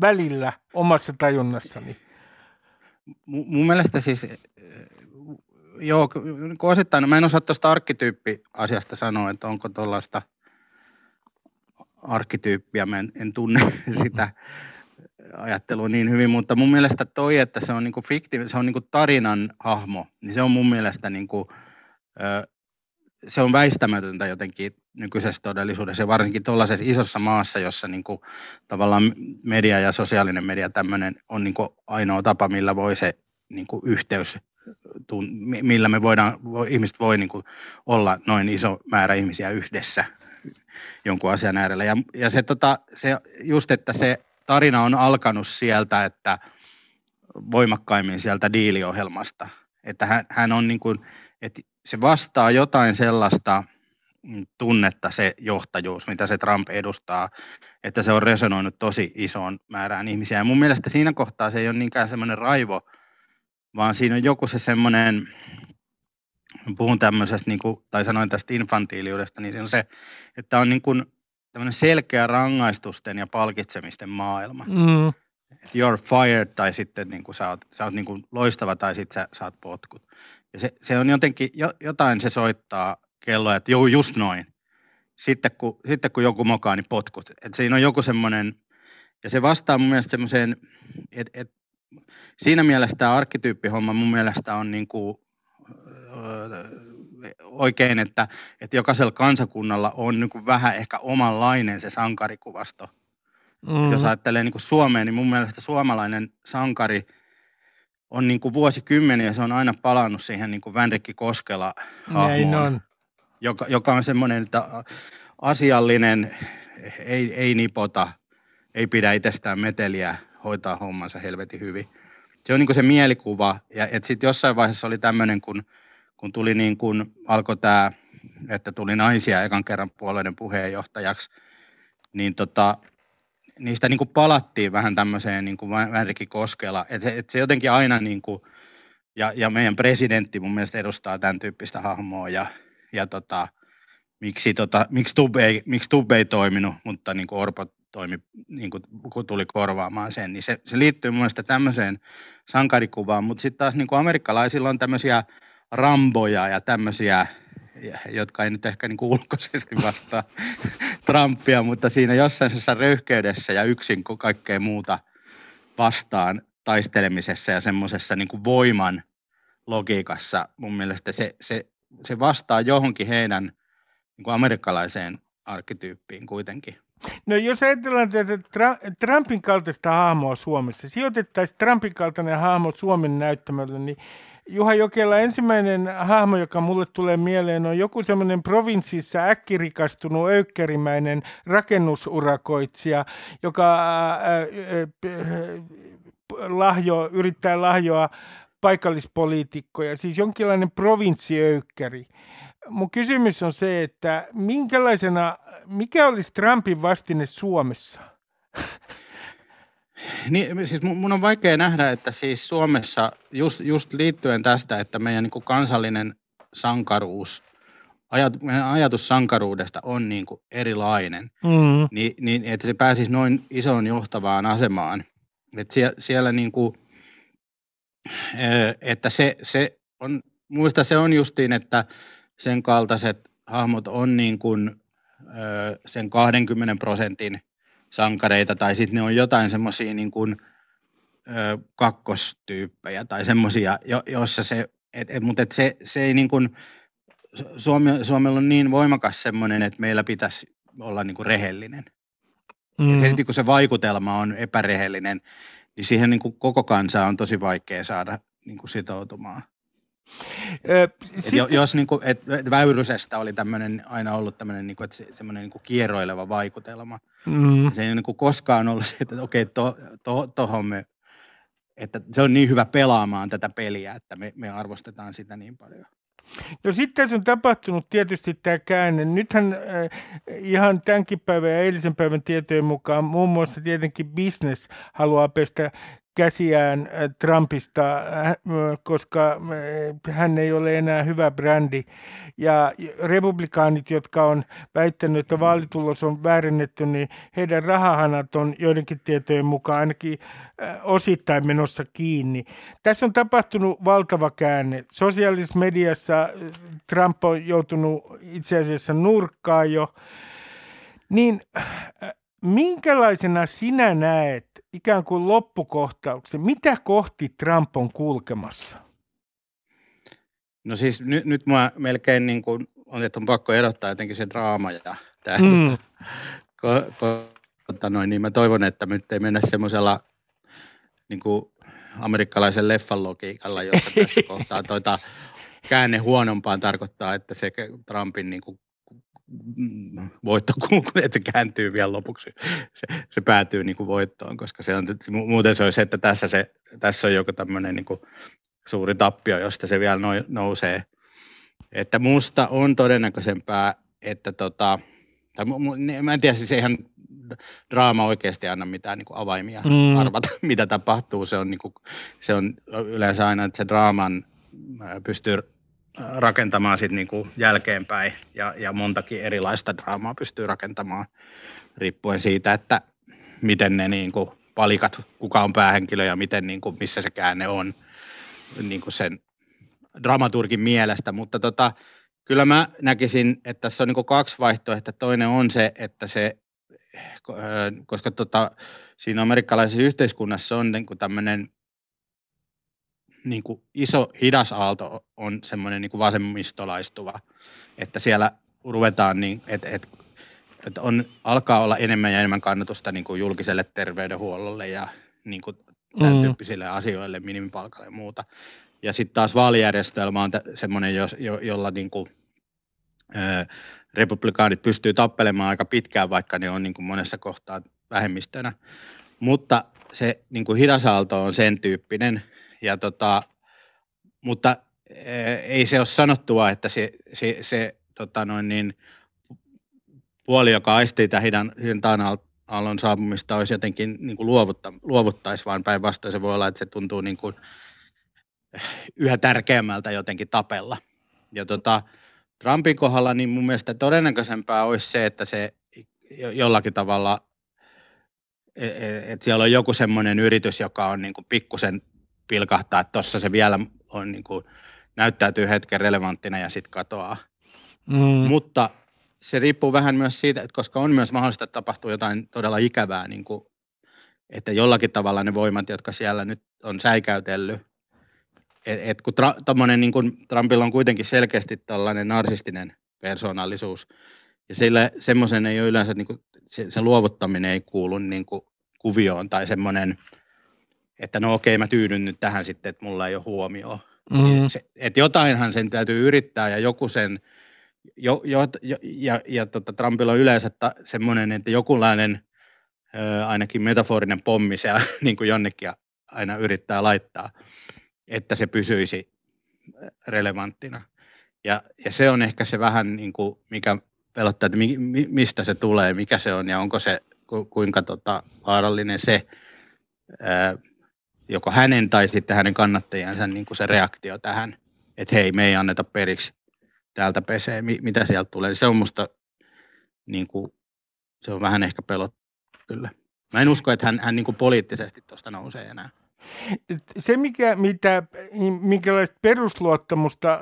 välillä omassa tajunnassani. M- mun mielestä siis joo, osittain, no mä en osaa tuosta arkkityyppi-asiasta sanoa, että onko tuollaista arkkityyppiä, mä en, en tunne sitä ajattelua niin hyvin, mutta mun mielestä toi, että se on niinku fikti, se on niinku tarinan hahmo, niin se on mun mielestä niinku, se on väistämätöntä jotenkin nykyisessä todellisuudessa ja varsinkin tuollaisessa isossa maassa, jossa niinku tavallaan media ja sosiaalinen media tämmöinen on niinku ainoa tapa, millä voi se niinku yhteys millä me voidaan, ihmiset voi niin kuin olla noin iso määrä ihmisiä yhdessä jonkun asian äärellä. Ja, ja se, tota, se just, että se tarina on alkanut sieltä, että voimakkaimmin sieltä diiliohjelmasta, että hän, hän on niin kuin, että se vastaa jotain sellaista tunnetta se johtajuus, mitä se Trump edustaa, että se on resonoinut tosi isoon määrään ihmisiä. Ja mun mielestä siinä kohtaa se ei ole niinkään semmoinen raivo, vaan siinä on joku se semmoinen, puhun tämmöisestä, niin kuin, tai sanoin tästä infantiiliudesta, niin se on se, että on niin kuin tämmöinen selkeä rangaistusten ja palkitsemisten maailma. Mm. You're fired tai sitten niin kuin sä oot, sä oot niin kuin loistava tai sitten sä saat potkut. Ja se, se on jotenkin, jotain se soittaa kelloa, että joo, just noin. Sitten kun, sitten kun joku mokaa, niin potkut. Et siinä on joku semmoinen, ja se vastaa mun mielestä semmoiseen, että et siinä mielessä tämä arkkityyppihomma mun mielestä on niin kuin, oikein, että, että jokaisella kansakunnalla on niin kuin vähän ehkä omanlainen se sankarikuvasto. Mm. Jos ajattelee niin kuin Suomea, niin mun mielestä suomalainen sankari on niin kuin vuosikymmeniä, se on aina palannut siihen niin kuin Vänrikki Koskela Näin on. Joka, joka on semmoinen että asiallinen, ei, ei nipota, ei pidä itsestään meteliä, hoitaa hommansa helvetin hyvin. Se on niin kuin se mielikuva, ja sitten jossain vaiheessa oli tämmöinen, kun, kun tuli niin kuin, alkoi tämä, että tuli naisia ekan kerran puolueiden puheenjohtajaksi, niin tota, niistä niin kuin palattiin vähän tämmöiseen niin kuin Vänrikki Koskela, se, et se jotenkin aina niin kuin, ja, ja meidän presidentti mun mielestä edustaa tämän tyyppistä hahmoa, ja, ja tota, miksi, tota, miksi, Tub ei, miksi Tub ei toiminut, mutta niin kuin Orpo toimi, niin kuin, kun tuli korvaamaan sen, niin se, se liittyy mun mielestä tämmöiseen sankarikuvaan, mutta sitten taas niin kuin amerikkalaisilla on tämmöisiä ramboja ja tämmöisiä, jotka ei nyt ehkä niin kuin ulkoisesti vastaa Trumpia, mutta siinä jossain röyhkeydessä ja yksin kaikkea muuta vastaan taistelemisessa ja semmoisessa niin voiman logiikassa mun mielestä se, se, se vastaa johonkin heidän niin kuin amerikkalaiseen arkkityyppiin kuitenkin. No jos ajatellaan että Trumpin kaltaista hahmoa Suomessa, sijoitettaisiin Trumpin kaltainen hahmo Suomen näyttämällä, niin Juha Jokela, ensimmäinen hahmo, joka mulle tulee mieleen, on joku semmoinen provinssissa äkkirikastunut öykkärimäinen rakennusurakoitsija, joka lahjo, yrittää lahjoa paikallispoliitikkoja, siis jonkinlainen provinssiöykkäri mun kysymys on se, että minkälaisena, mikä olisi Trumpin vastine Suomessa? Niin, siis mun on vaikea nähdä, että siis Suomessa just, just liittyen tästä, että meidän niin kuin kansallinen sankaruus, ajat, meidän ajatus sankaruudesta on niin kuin erilainen, mm-hmm. niin, niin että se pääsisi noin isoon johtavaan asemaan. Että siellä, siellä niin kuin, että se, se on, muista se on justiin, että sen kaltaiset hahmot on niin kuin, ö, sen 20 prosentin sankareita, tai sitten ne on jotain semmoisia niin kuin, ö, kakkostyyppejä, tai semmoisia, jo, joissa se, et, et, mutta et se, se ei niin kuin, Suomi, Suomella on niin voimakas semmoinen, että meillä pitäisi olla niin kuin rehellinen. Mm. heti kun se vaikutelma on epärehellinen, niin siihen niin kuin koko kansaa on tosi vaikea saada niin kuin sitoutumaan. Ö, sit... et jos niin kuin, et, Väyrysestä oli tämmöinen, aina ollut tämmöinen niin kuin, että se, semmoinen niin kuin kierroileva vaikutelma. Mm. Se ei niin kuin koskaan ollut se, että okei, to, to, tohon me, että se on niin hyvä pelaamaan tätä peliä, että me, me arvostetaan sitä niin paljon. No sitten tässä on tapahtunut tietysti tämä käänne. Nythän äh, ihan tämänkin päivän ja eilisen päivän tietojen mukaan muun muassa tietenkin business haluaa pestä käsiään äh, Trumpista, äh, koska äh, hän ei ole enää hyvä brändi. Ja republikaanit, jotka on väittänyt, että vaalitulos on väärennetty, niin heidän rahahanat on joidenkin tietojen mukaan ainakin osittain menossa kiinni. Tässä on tapahtunut valtava käänne. Sosiaalisessa mediassa Trump on joutunut itse asiassa nurkkaan jo. Niin minkälaisena sinä näet ikään kuin loppukohtauksen? Mitä kohti Trump on kulkemassa? No siis nyt, nyt mä melkein niin kuin, on, että on pakko erottaa jotenkin se draama ja tämä. Mm. Ko, ko, tota noin, niin mä toivon, että nyt ei mennä semmoisella niin kuin amerikkalaisen leffan logiikalla, jossa tässä kohtaa toita käänne huonompaan tarkoittaa, että se Trumpin niin kuin voittokulku, että se kääntyy vielä lopuksi, se, se päätyy niin kuin voittoon, koska se on, muuten se olisi, että tässä, se, tässä on joku tämmöinen niin kuin suuri tappio, josta se vielä nousee. Että musta on todennäköisempää, että tota, tai mä en tiedä, siis eihän draama oikeasti anna mitään niin kuin avaimia mm. arvata, mitä tapahtuu. Se on, niin kuin, se on yleensä aina, että se draaman pystyy rakentamaan sit niinku jälkeenpäin ja, ja montakin erilaista draamaa pystyy rakentamaan riippuen siitä, että miten ne niinku palikat, kuka on päähenkilö ja miten, niinku, missä se käänne on niinku sen dramaturgin mielestä, mutta tota, kyllä mä näkisin, että tässä on niinku kaksi vaihtoehtoa. Toinen on se, että se, koska tota, siinä amerikkalaisessa yhteiskunnassa on niinku tämmöinen niin kuin iso hidas aalto on semmoinen niin kuin vasemmistolaistuva, että siellä ruvetaan, niin, että, että, että on, alkaa olla enemmän ja enemmän kannatusta niin kuin julkiselle terveydenhuollolle ja niin kuin tämän mm. tyyppisille asioille, minimipalkalle ja muuta. Ja sitten taas vaalijärjestelmä on semmoinen, jo, jo, jolla niin kuin, ö, republikaanit pystyy tappelemaan aika pitkään, vaikka ne on niin kuin monessa kohtaa vähemmistönä. Mutta se niin kuin hidasaalto on sen tyyppinen, ja tota, mutta ei se ole sanottua, että se, se, se tota noin niin, puoli, joka aistii tämän hintaan aallon saapumista, olisi jotenkin niin kuin luovutta, luovuttaisi, vaan päinvastoin se voi olla, että se tuntuu niin kuin yhä tärkeämmältä jotenkin tapella. Ja tota, Trumpin kohdalla niin mun mielestä todennäköisempää olisi se, että se jollakin tavalla, e, e, että siellä on joku semmoinen yritys, joka on niin kuin pikkusen pilkahtaa, että tuossa se vielä on niin kuin, näyttäytyy hetken relevanttina ja sitten katoaa. Mm. Mutta se riippuu vähän myös siitä, että koska on myös mahdollista, että tapahtuu jotain todella ikävää, niin kuin, että jollakin tavalla ne voimat, jotka siellä nyt on säikäytellyt, että et kun tra, niin kuin, Trumpilla on kuitenkin selkeästi tällainen narsistinen persoonallisuus, ja sille semmoisen ei ole yleensä, niin kuin, se, se luovuttaminen ei kuulu niin kuin, kuvioon tai semmoinen, että no okei, mä tyydyn nyt tähän sitten, että mulla ei ole huomioon. Mm. Se, että jotainhan sen täytyy yrittää ja joku sen, jo, jo, jo, ja, ja tota, Trumpilla on yleensä ta, semmoinen, että jokunlainen ö, ainakin metaforinen pommi se niin kuin jonnekin aina yrittää laittaa, että se pysyisi relevanttina. Ja, ja se on ehkä se vähän, niin kuin, mikä pelottaa, että mi, mi, mistä se tulee, mikä se on ja onko se ku, kuinka tota, vaarallinen se. Ö, joko hänen tai sitten hänen kannattajansa niin kuin se reaktio tähän, että hei, me ei anneta periksi täältä pesee, mitä sieltä tulee. Se on musta, niin kuin, se on vähän ehkä pelot kyllä. Mä en usko, että hän, hän niin kuin poliittisesti tuosta nousee enää. Se, mikä, mitä, minkälaista perusluottamusta,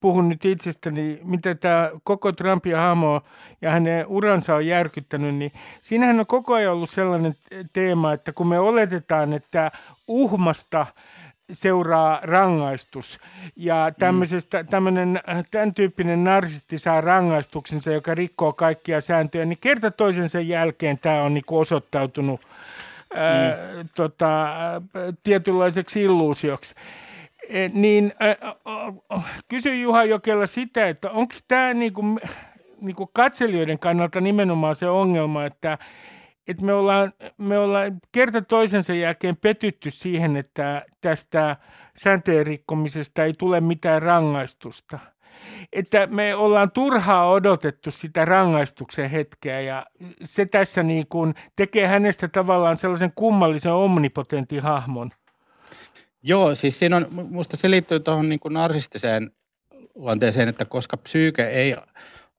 puhun nyt itsestäni, mitä tämä koko Trumpin hahmo ja hänen uransa on järkyttänyt, niin siinähän on koko ajan ollut sellainen teema, että kun me oletetaan, että uhmasta seuraa rangaistus. Ja tämmöisestä, tämmöinen, tämän tyyppinen narsisti saa rangaistuksensa, joka rikkoo kaikkia sääntöjä, niin kerta toisensa jälkeen tämä on niin osoittautunut ää, mm. tota, tietynlaiseksi illuusioksi. E, niin kysy Juha Jokela sitä, että onko tämä niinku, niinku katselijoiden kannalta nimenomaan se ongelma, että et me, ollaan, me ollaan kerta toisensa jälkeen petytty siihen, että tästä sääntöjen rikkomisesta ei tule mitään rangaistusta – että me ollaan turhaa odotettu sitä rangaistuksen hetkeä ja se tässä niin kuin tekee hänestä tavallaan sellaisen kummallisen omnipotentin hahmon. Joo, siis siinä on, musta se liittyy tuohon niin kuin narsistiseen luonteeseen, että koska psyyke ei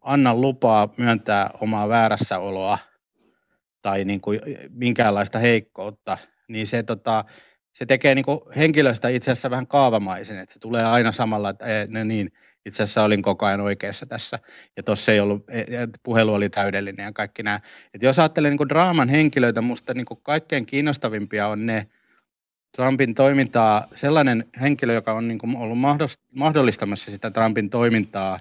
anna lupaa myöntää omaa väärässäoloa tai niin kuin minkäänlaista heikkoutta, niin se, tota, se tekee niin kuin henkilöstä itse asiassa vähän kaavamaisen, että se tulee aina samalla, että no niin, itse asiassa olin koko ajan oikeassa tässä, ja tuossa ei ollut, e, puhelu oli täydellinen ja kaikki nämä. Et jos ajattelee niin draaman henkilöitä, minusta niin kaikkein kiinnostavimpia on ne Trumpin toimintaa, sellainen henkilö, joka on niin ollut mahdollistamassa sitä Trumpin toimintaa,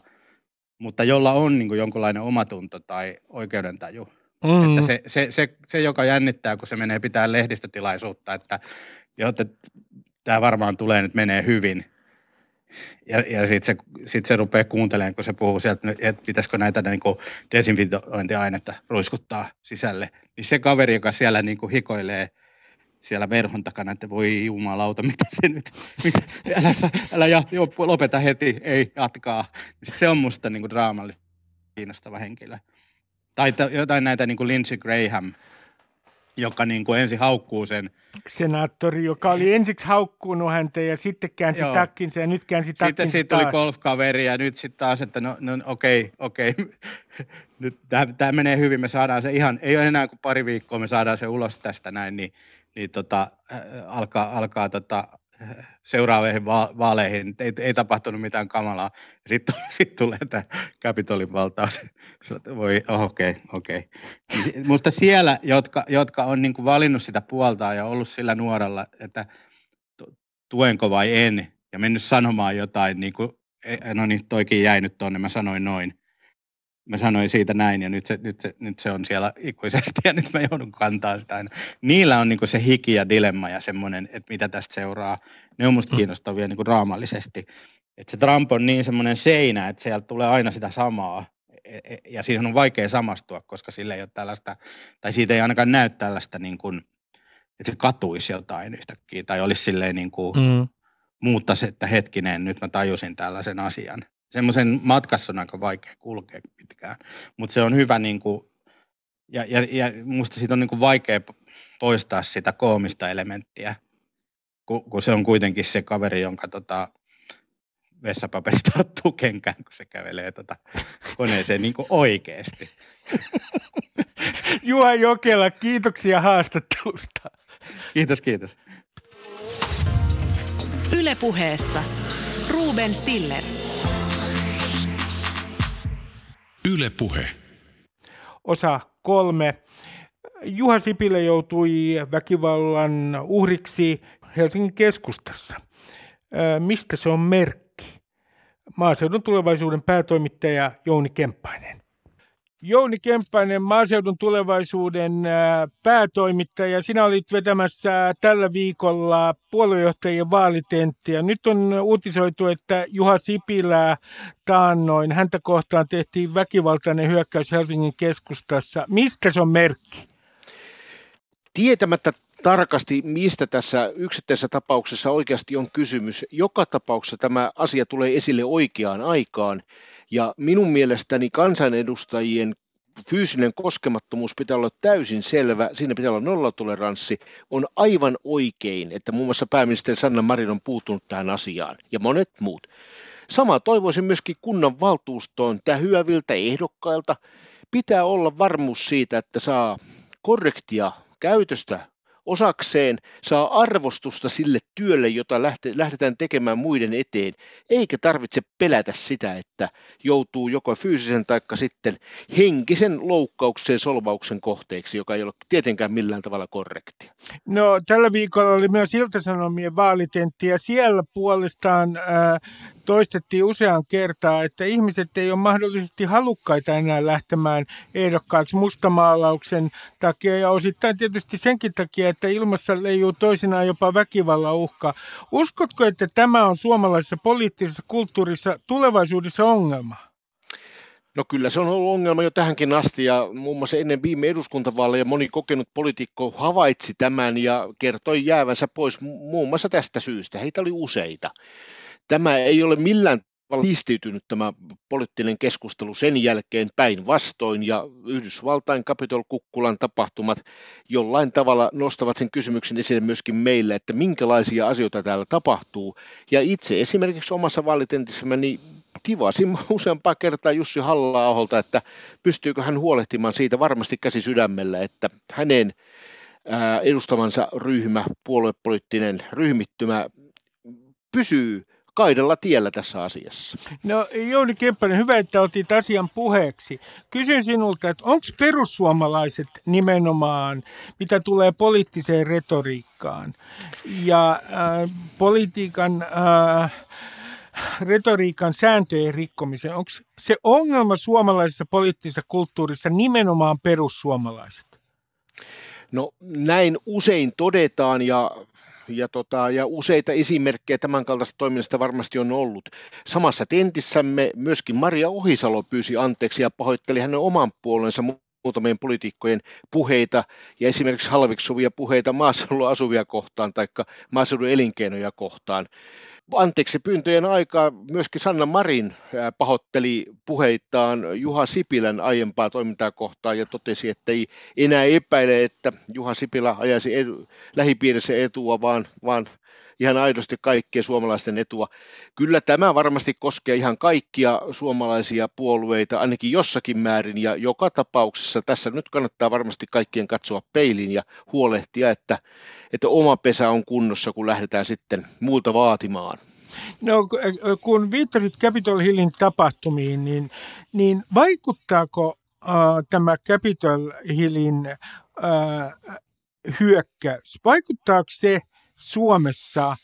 mutta jolla on niin jonkunlainen omatunto tai oikeudentaju. Mm. Että se, se, se, se, joka jännittää, kun se menee pitää lehdistötilaisuutta, että, että tämä varmaan tulee nyt menee hyvin, ja, ja sitten se, sit se rupeaa kuuntelemaan, kun se puhuu sieltä, että pitäisikö näitä niin kuin desinfiointiainetta ruiskuttaa sisälle. Niin se kaveri, joka siellä niin kuin hikoilee siellä verhon takana, että voi jumalauta, mitä se nyt, mitä, älä, älä ja, jo, lopeta heti, ei jatkaa. Se on musta niin kuin draamallisesti kiinnostava henkilö. Tai jotain näitä niin kuin Lindsey Graham, joka niin kuin ensin haukkuu sen. Senaattori, joka oli ensiksi haukkuunut häntä ja sitten käänsi Joo. takkinsa ja nyt käänsi takkinsa Sitten siitä tuli golfkaveri ja nyt sitten taas, että no, no okei, okei, nyt tämä menee hyvin, me saadaan se ihan, ei ole enää kuin pari viikkoa, me saadaan se ulos tästä näin, niin, niin tota, äh, alkaa, alkaa tota, seuraaviin vaaleihin, ei, ei tapahtunut mitään kamalaa. Sitten sit tulee tämä Capitolin valtaus. Voi, okei, okay, okei. Okay. Musta siellä, jotka, jotka on niin valinnut sitä puolta ja ollut sillä nuoralla, että tuenko vai en, ja mennyt sanomaan jotain, niin kuin, e, no niin, toikin jäi nyt tuonne, mä sanoin noin, mä sanoin siitä näin ja nyt se, nyt se, nyt se on siellä ikuisesti ja nyt mä joudun kantaa sitä aina. Niillä on niin se hiki ja dilemma ja semmoinen, että mitä tästä seuraa. Ne on musta mm. kiinnostavia niin raamallisesti. Että se Trump on niin semmoinen seinä, että sieltä tulee aina sitä samaa. E, e, ja siihen on vaikea samastua, koska sille ei ole tällaista, tai siitä ei ainakaan näy tällaista, niin kuin, että se katuisi jotain yhtäkkiä, tai olisi silleen niin kuin, mm. muuttaisi, että hetkinen, nyt mä tajusin tällaisen asian semmoisen matkassa on aika vaikea kulkea pitkään, mutta se on hyvä niin kuin, ja, ja, ja musta siitä on niin kuin vaikea poistaa sitä koomista elementtiä, kun, kun se on kuitenkin se kaveri, jonka tota, vessapaperi tarttuu kenkään, kun se kävelee tota koneeseen niin kuin oikeasti. Juha Jokela, kiitoksia haastattelusta. Kiitos, kiitos. Ylepuheessa Ruben Stiller. Yle Puhe. Osa kolme. Juha Sipilä joutui väkivallan uhriksi Helsingin keskustassa. Mistä se on merkki? Maaseudun tulevaisuuden päätoimittaja Jouni Kemppainen. Jouni Kemppainen, maaseudun tulevaisuuden päätoimittaja. Sinä olit vetämässä tällä viikolla puoluejohtajien vaalitenttiä. Nyt on uutisoitu, että Juha Sipilä taannoin, häntä kohtaan tehtiin väkivaltainen hyökkäys Helsingin keskustassa. Mistä se on merkki? Tietämättä tarkasti, mistä tässä yksittäisessä tapauksessa oikeasti on kysymys. Joka tapauksessa tämä asia tulee esille oikeaan aikaan ja minun mielestäni kansanedustajien fyysinen koskemattomuus pitää olla täysin selvä, siinä pitää olla nollatoleranssi, on aivan oikein, että muun muassa pääministeri Sanna Marin on puuttunut tähän asiaan ja monet muut. Sama toivoisin myöskin kunnan valtuustoon tähyäviltä ehdokkailta. Pitää olla varmuus siitä, että saa korrektia käytöstä osakseen, saa arvostusta sille työlle, jota lähdetään tekemään muiden eteen, eikä tarvitse pelätä sitä, että joutuu joko fyysisen tai sitten henkisen loukkauksen solvauksen kohteeksi, joka ei ole tietenkään millään tavalla korrektia. No tällä viikolla oli myös Ilta-Sanomien vaalitentti ja siellä puolestaan äh, toistettiin usean kertaa, että ihmiset ei ole mahdollisesti halukkaita enää lähtemään ehdokkaaksi mustamaalauksen takia ja osittain tietysti senkin takia, että ilmassa leijuu toisinaan jopa väkivallan uhka. Uskotko, että tämä on suomalaisessa poliittisessa kulttuurissa tulevaisuudessa ongelma? No kyllä se on ollut ongelma jo tähänkin asti ja muun muassa ennen viime eduskuntavaaleja moni kokenut poliitikko havaitsi tämän ja kertoi jäävänsä pois muun muassa tästä syystä. Heitä oli useita. Tämä ei ole millään tavalla pistiytynyt tämä poliittinen keskustelu sen jälkeen päinvastoin ja Yhdysvaltain Capitol Kukkulan tapahtumat jollain tavalla nostavat sen kysymyksen esille myöskin meille, että minkälaisia asioita täällä tapahtuu. Ja itse esimerkiksi omassa vaalitentissämme niin tivasin useampaa kertaa Jussi halla että pystyykö hän huolehtimaan siitä varmasti käsi sydämellä, että hänen edustamansa ryhmä, puoluepoliittinen ryhmittymä pysyy kaidella tiellä tässä asiassa. No Jouni Kemppanen, hyvä, että otit asian puheeksi. Kysyn sinulta, että onko perussuomalaiset nimenomaan, mitä tulee poliittiseen retoriikkaan ja äh, politiikan... Äh, retoriikan sääntöjen rikkomisen, onko se ongelma suomalaisessa poliittisessa kulttuurissa nimenomaan perussuomalaiset? No näin usein todetaan ja ja, tota, ja useita esimerkkejä tämän kaltaista toiminnasta varmasti on ollut. Samassa tentissämme myöskin Maria Ohisalo pyysi anteeksi ja pahoitteli hänen oman puolensa muutamien poliitikkojen puheita ja esimerkiksi halviksuvia puheita maaseudulla asuvia kohtaan tai maaseudun elinkeinoja kohtaan anteeksi pyyntöjen aikaa myöskin Sanna Marin pahoitteli puheitaan Juha Sipilän aiempaa toimintaa kohtaan ja totesi, että ei enää epäile, että Juha Sipilä ajaisi edu, lähipiirissä etua, vaan, vaan ihan aidosti kaikkien suomalaisten etua. Kyllä tämä varmasti koskee ihan kaikkia suomalaisia puolueita, ainakin jossakin määrin, ja joka tapauksessa tässä nyt kannattaa varmasti kaikkien katsoa peiliin ja huolehtia, että, että oma pesä on kunnossa, kun lähdetään sitten muulta vaatimaan. No, kun viittasit Capitol Hillin tapahtumiin, niin, niin vaikuttaako äh, tämä Capitol Hillin äh, hyökkäys, vaikuttaako se Suomessa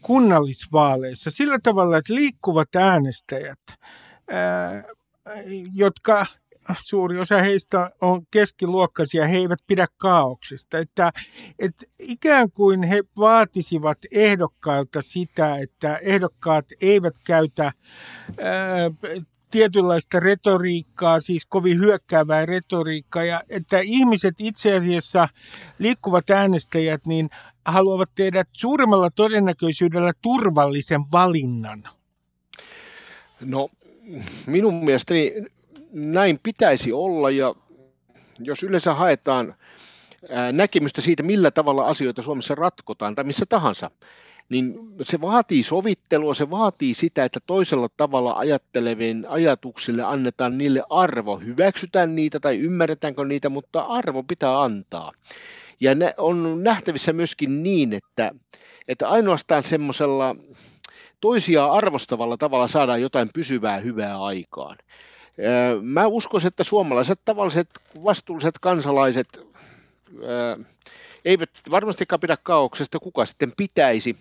kunnallisvaaleissa sillä tavalla, että liikkuvat äänestäjät, äh, jotka suuri osa heistä on keskiluokkaisia, he eivät pidä kaauksesta. Että, että ikään kuin he vaatisivat ehdokkailta sitä, että ehdokkaat eivät käytä tietynlaista retoriikkaa, siis kovin hyökkäävää retoriikkaa, ja että ihmiset itse asiassa, liikkuvat äänestäjät, niin haluavat tehdä suuremmalla todennäköisyydellä turvallisen valinnan. No minun mielestäni näin pitäisi olla ja jos yleensä haetaan näkemystä siitä, millä tavalla asioita Suomessa ratkotaan tai missä tahansa, niin se vaatii sovittelua, se vaatii sitä, että toisella tavalla ajattelevien ajatuksille annetaan niille arvo. Hyväksytään niitä tai ymmärretäänkö niitä, mutta arvo pitää antaa. Ja on nähtävissä myöskin niin, että, että ainoastaan semmoisella toisia arvostavalla tavalla saadaan jotain pysyvää hyvää aikaan. Mä uskon, että suomalaiset tavalliset vastuulliset kansalaiset eivät varmastikaan pidä kaauksesta, kuka sitten pitäisi.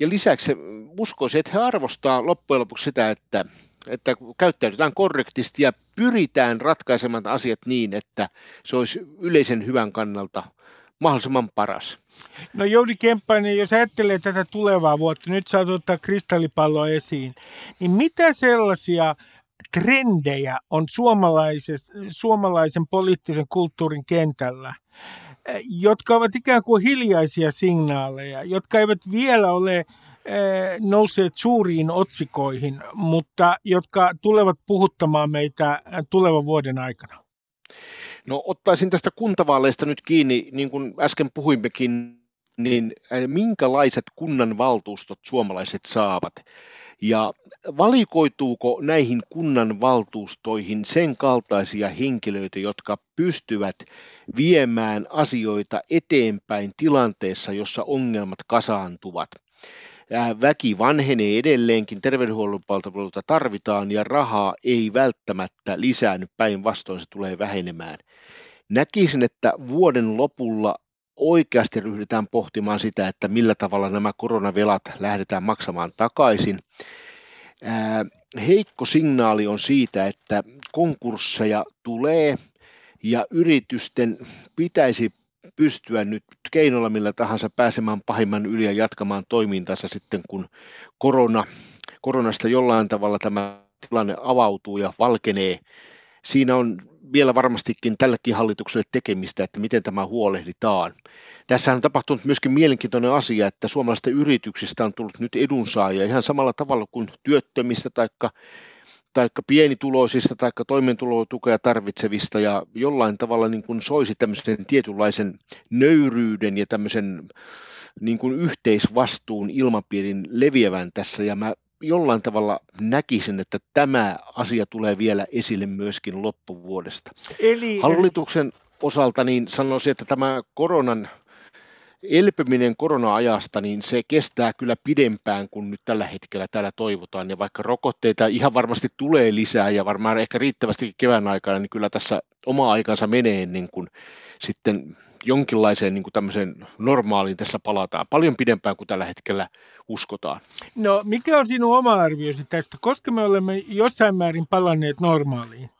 Ja lisäksi uskoisin, että he arvostaa loppujen lopuksi sitä, että, että käyttäydytään korrektisti ja pyritään ratkaisemaan asiat niin, että se olisi yleisen hyvän kannalta mahdollisimman paras. No Jouni Kemppainen, jos ajattelee tätä tulevaa vuotta, nyt saat ottaa kristallipallo esiin, niin mitä sellaisia trendejä on suomalaisen poliittisen kulttuurin kentällä, jotka ovat ikään kuin hiljaisia signaaleja, jotka eivät vielä ole eh, nousseet suuriin otsikoihin, mutta jotka tulevat puhuttamaan meitä tulevan vuoden aikana? No ottaisin tästä kuntavaaleista nyt kiinni, niin kuin äsken puhuimmekin niin minkälaiset kunnanvaltuustot suomalaiset saavat. Ja valikoituuko näihin kunnanvaltuustoihin sen kaltaisia henkilöitä, jotka pystyvät viemään asioita eteenpäin tilanteessa, jossa ongelmat kasaantuvat. Väki vanhenee edelleenkin, terveydenhuollon palveluita tarvitaan ja rahaa ei välttämättä lisäänny, päinvastoin se tulee vähenemään. Näkisin, että vuoden lopulla oikeasti ryhdytään pohtimaan sitä, että millä tavalla nämä koronavelat lähdetään maksamaan takaisin. Heikko signaali on siitä, että konkursseja tulee ja yritysten pitäisi pystyä nyt keinolla millä tahansa pääsemään pahimman yli ja jatkamaan toimintansa sitten, kun korona, koronasta jollain tavalla tämä tilanne avautuu ja valkenee. Siinä on vielä varmastikin tällekin hallitukselle tekemistä, että miten tämä huolehditaan. Tässä on tapahtunut myöskin mielenkiintoinen asia, että suomalaisista yrityksistä on tullut nyt edunsaajia ihan samalla tavalla kuin työttömistä tai taikka pienituloisista tai toimeentulotukea tarvitsevista ja jollain tavalla niin kuin soisi tämmöisen tietynlaisen nöyryyden ja tämmöisen niin kuin yhteisvastuun ilmapiirin leviävän tässä ja mä jollain tavalla näkisin, että tämä asia tulee vielä esille myöskin loppuvuodesta. Eli... Hallituksen osalta niin sanoisin, että tämä koronan elpyminen korona-ajasta, niin se kestää kyllä pidempään kuin nyt tällä hetkellä täällä toivotaan. Ja vaikka rokotteita ihan varmasti tulee lisää ja varmaan ehkä riittävästi kevään aikana, niin kyllä tässä oma aikansa menee ennen kuin sitten jonkinlaiseen niin kuin normaaliin tässä palataan. Paljon pidempään kuin tällä hetkellä uskotaan. No mikä on sinun oma arviosi tästä? Koska me olemme jossain määrin palanneet normaaliin?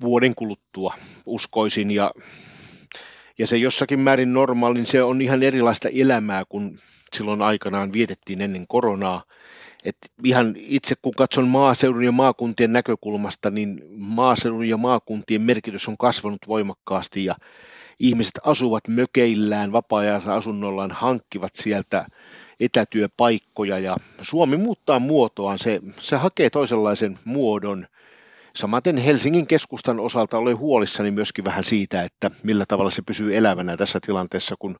Vuoden kuluttua uskoisin ja ja se jossakin määrin normaali, niin se on ihan erilaista elämää kuin silloin aikanaan vietettiin ennen koronaa. Et ihan itse kun katson maaseudun ja maakuntien näkökulmasta, niin maaseudun ja maakuntien merkitys on kasvanut voimakkaasti ja ihmiset asuvat mökeillään, vapaa-ajansa asunnollaan, hankkivat sieltä etätyöpaikkoja ja Suomi muuttaa muotoaan, se, se hakee toisenlaisen muodon – Samaten Helsingin keskustan osalta olen huolissani myöskin vähän siitä, että millä tavalla se pysyy elävänä tässä tilanteessa, kun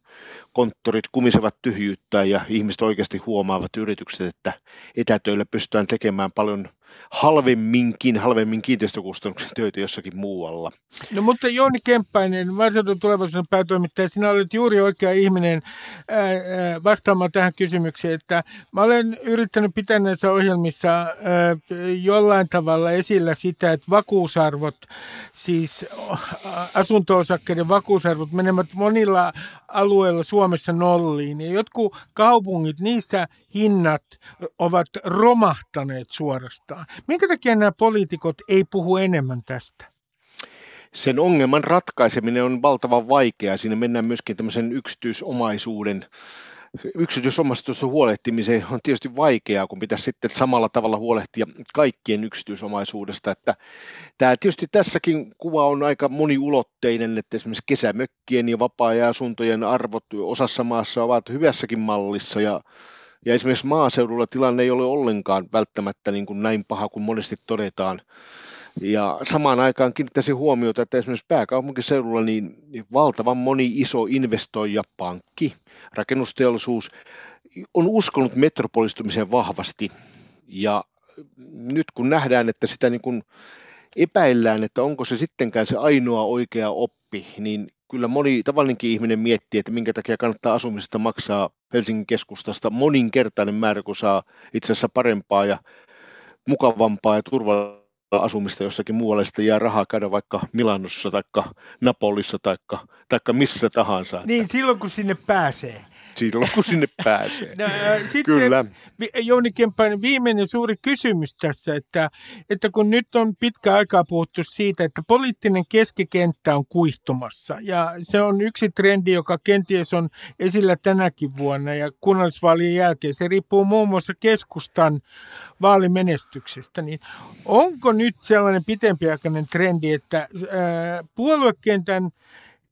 konttorit kumisevat tyhjyyttä ja ihmiset oikeasti huomaavat yritykset, että etätöillä pystytään tekemään paljon halvemminkin, halvemmin kiinteistökustannuksen töitä jossakin muualla. No mutta Jouni Kemppainen, maaseudun tulevaisuuden päätoimittaja, sinä olet juuri oikea ihminen vastaamaan tähän kysymykseen, että mä olen yrittänyt pitää näissä ohjelmissa jollain tavalla esillä sitä, että vakuusarvot, siis asunto-osakkeiden vakuusarvot menevät monilla alueilla Suomessa nolliin. Ja jotkut kaupungit, niissä hinnat ovat romahtaneet suorastaan. Minkä takia nämä poliitikot ei puhu enemmän tästä? Sen ongelman ratkaiseminen on valtavan vaikeaa. Siinä mennään myöskin tämmöisen yksityisomaisuuden yksityisomaisuudesta huolehtimiseen on tietysti vaikeaa, kun pitäisi sitten samalla tavalla huolehtia kaikkien yksityisomaisuudesta. Että tämä tietysti tässäkin kuva on aika moniulotteinen, että esimerkiksi kesämökkien ja vapaa-ajan arvot osassa maassa ovat hyvässäkin mallissa ja ja esimerkiksi maaseudulla tilanne ei ole ollenkaan välttämättä niin kuin näin paha kuin monesti todetaan. Ja samaan aikaan kiinnittäisin huomiota, että esimerkiksi pääkaupunkiseudulla niin valtavan moni iso investoija, pankki, rakennusteollisuus on uskonut metropolistumiseen vahvasti. Ja nyt kun nähdään, että sitä niin kuin epäillään, että onko se sittenkään se ainoa oikea oppi, niin kyllä moni tavallinenkin ihminen miettii, että minkä takia kannattaa asumisesta maksaa Helsingin keskustasta moninkertainen määrä, kun saa itse asiassa parempaa ja mukavampaa ja turvallista asumista jossakin muualle, sitten jää rahaa käydä vaikka Milanossa tai Napolissa tai missä tahansa. Niin, silloin kun sinne pääsee silloin, kun sinne pääsee. No, sitten, Kyllä. Jouni Kemppainen, viimeinen suuri kysymys tässä, että, että kun nyt on pitkä aikaa puhuttu siitä, että poliittinen keskikenttä on kuihtumassa ja se on yksi trendi, joka kenties on esillä tänäkin vuonna ja kunnallisvaalien jälkeen. Se riippuu muun muassa keskustan vaalimenestyksestä. Niin onko nyt sellainen pitempiaikainen trendi, että ää, puoluekentän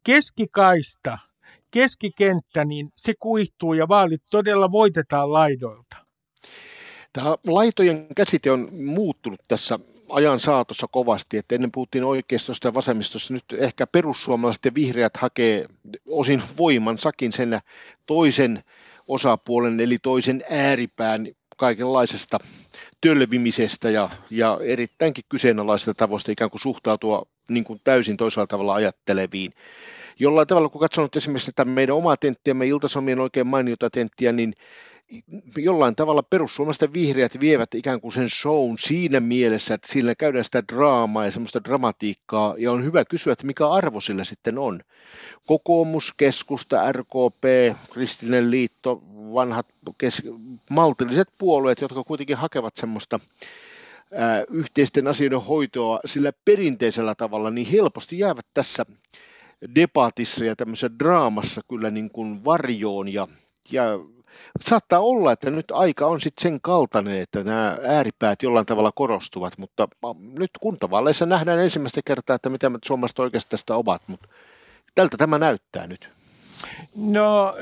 keskikaista – keskikenttä, niin se kuihtuu ja vaalit todella voitetaan laidoilta. Tämä laitojen käsite on muuttunut tässä ajan saatossa kovasti, että ennen puhuttiin oikeistosta ja vasemmistosta, nyt ehkä perussuomalaiset ja vihreät hakee osin voimansakin sen toisen osapuolen, eli toisen ääripään kaikenlaisesta tölvimisestä ja, ja erittäinkin kyseenalaisesta tavoista ikään kuin suhtautua niin kuin täysin toisella tavalla ajatteleviin. Jollain tavalla, kun katsonut esimerkiksi tätä meidän omaa tenttiämme, Iltasomien oikein mainiota tenttiä, niin jollain tavalla perussuomalaisten vihreät vievät ikään kuin sen shown siinä mielessä, että sillä käydään sitä draamaa ja semmoista dramatiikkaa, ja on hyvä kysyä, että mikä arvo sillä sitten on. Kokoomus, keskusta, RKP, Kristillinen liitto, vanhat kes- maltilliset puolueet, jotka kuitenkin hakevat semmoista yhteisten asioiden hoitoa sillä perinteisellä tavalla, niin helposti jäävät tässä debatissa ja tämmöisessä draamassa kyllä niin kuin varjoon ja, ja saattaa olla, että nyt aika on sitten sen kaltainen, että nämä ääripäät jollain tavalla korostuvat, mutta nyt kuntavaaleissa nähdään ensimmäistä kertaa, että mitä suomalaiset oikeasti tästä ovat, mutta tältä tämä näyttää nyt. No,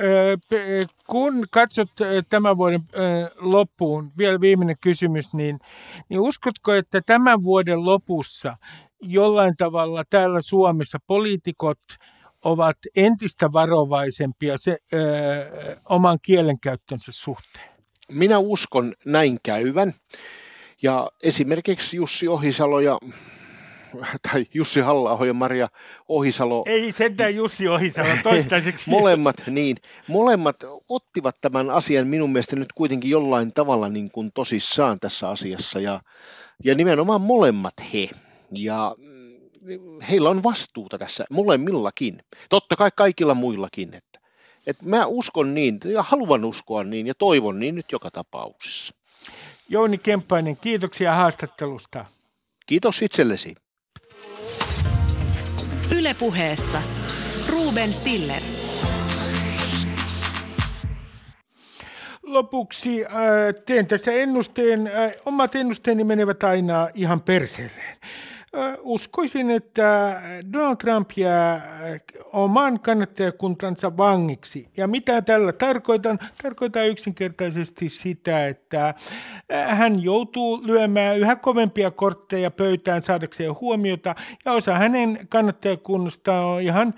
kun katsot tämän vuoden loppuun, vielä viimeinen kysymys, niin, niin uskotko, että tämän vuoden lopussa jollain tavalla täällä Suomessa poliitikot – ovat entistä varovaisempia se, ö, oman kielenkäyttönsä suhteen? Minä uskon näin käyvän. Ja esimerkiksi Jussi Ohisalo ja tai Jussi halla ja Maria Ohisalo. Ei sentään Jussi Ohisalo toistaiseksi. molemmat, niin, molemmat ottivat tämän asian minun mielestä nyt kuitenkin jollain tavalla niin kuin tosissaan tässä asiassa ja, ja nimenomaan molemmat he. Ja heillä on vastuuta tässä molemmillakin. Totta kai kaikilla muillakin. Että, että mä uskon niin ja haluan uskoa niin ja toivon niin nyt joka tapauksessa. Jouni Kemppainen, kiitoksia haastattelusta. Kiitos itsellesi. Ylepuheessa Ruben Stiller. Lopuksi äh, teen tässä ennusteen. Äh, omat ennusteeni menevät aina ihan perseelleen. Uskoisin, että Donald Trump jää oman kannattajakuntansa vangiksi. Ja mitä tällä tarkoitan? Tarkoitan yksinkertaisesti sitä, että hän joutuu lyömään yhä kovempia kortteja pöytään saadakseen huomiota, ja osa hänen kannattajakunnastaan on ihan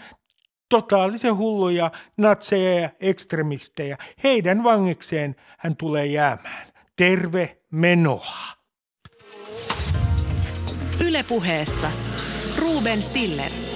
totaalisen hulluja natseja ja ekstremistejä. Heidän vangikseen hän tulee jäämään. Terve menoa! Ylepuheessa Ruben Stiller.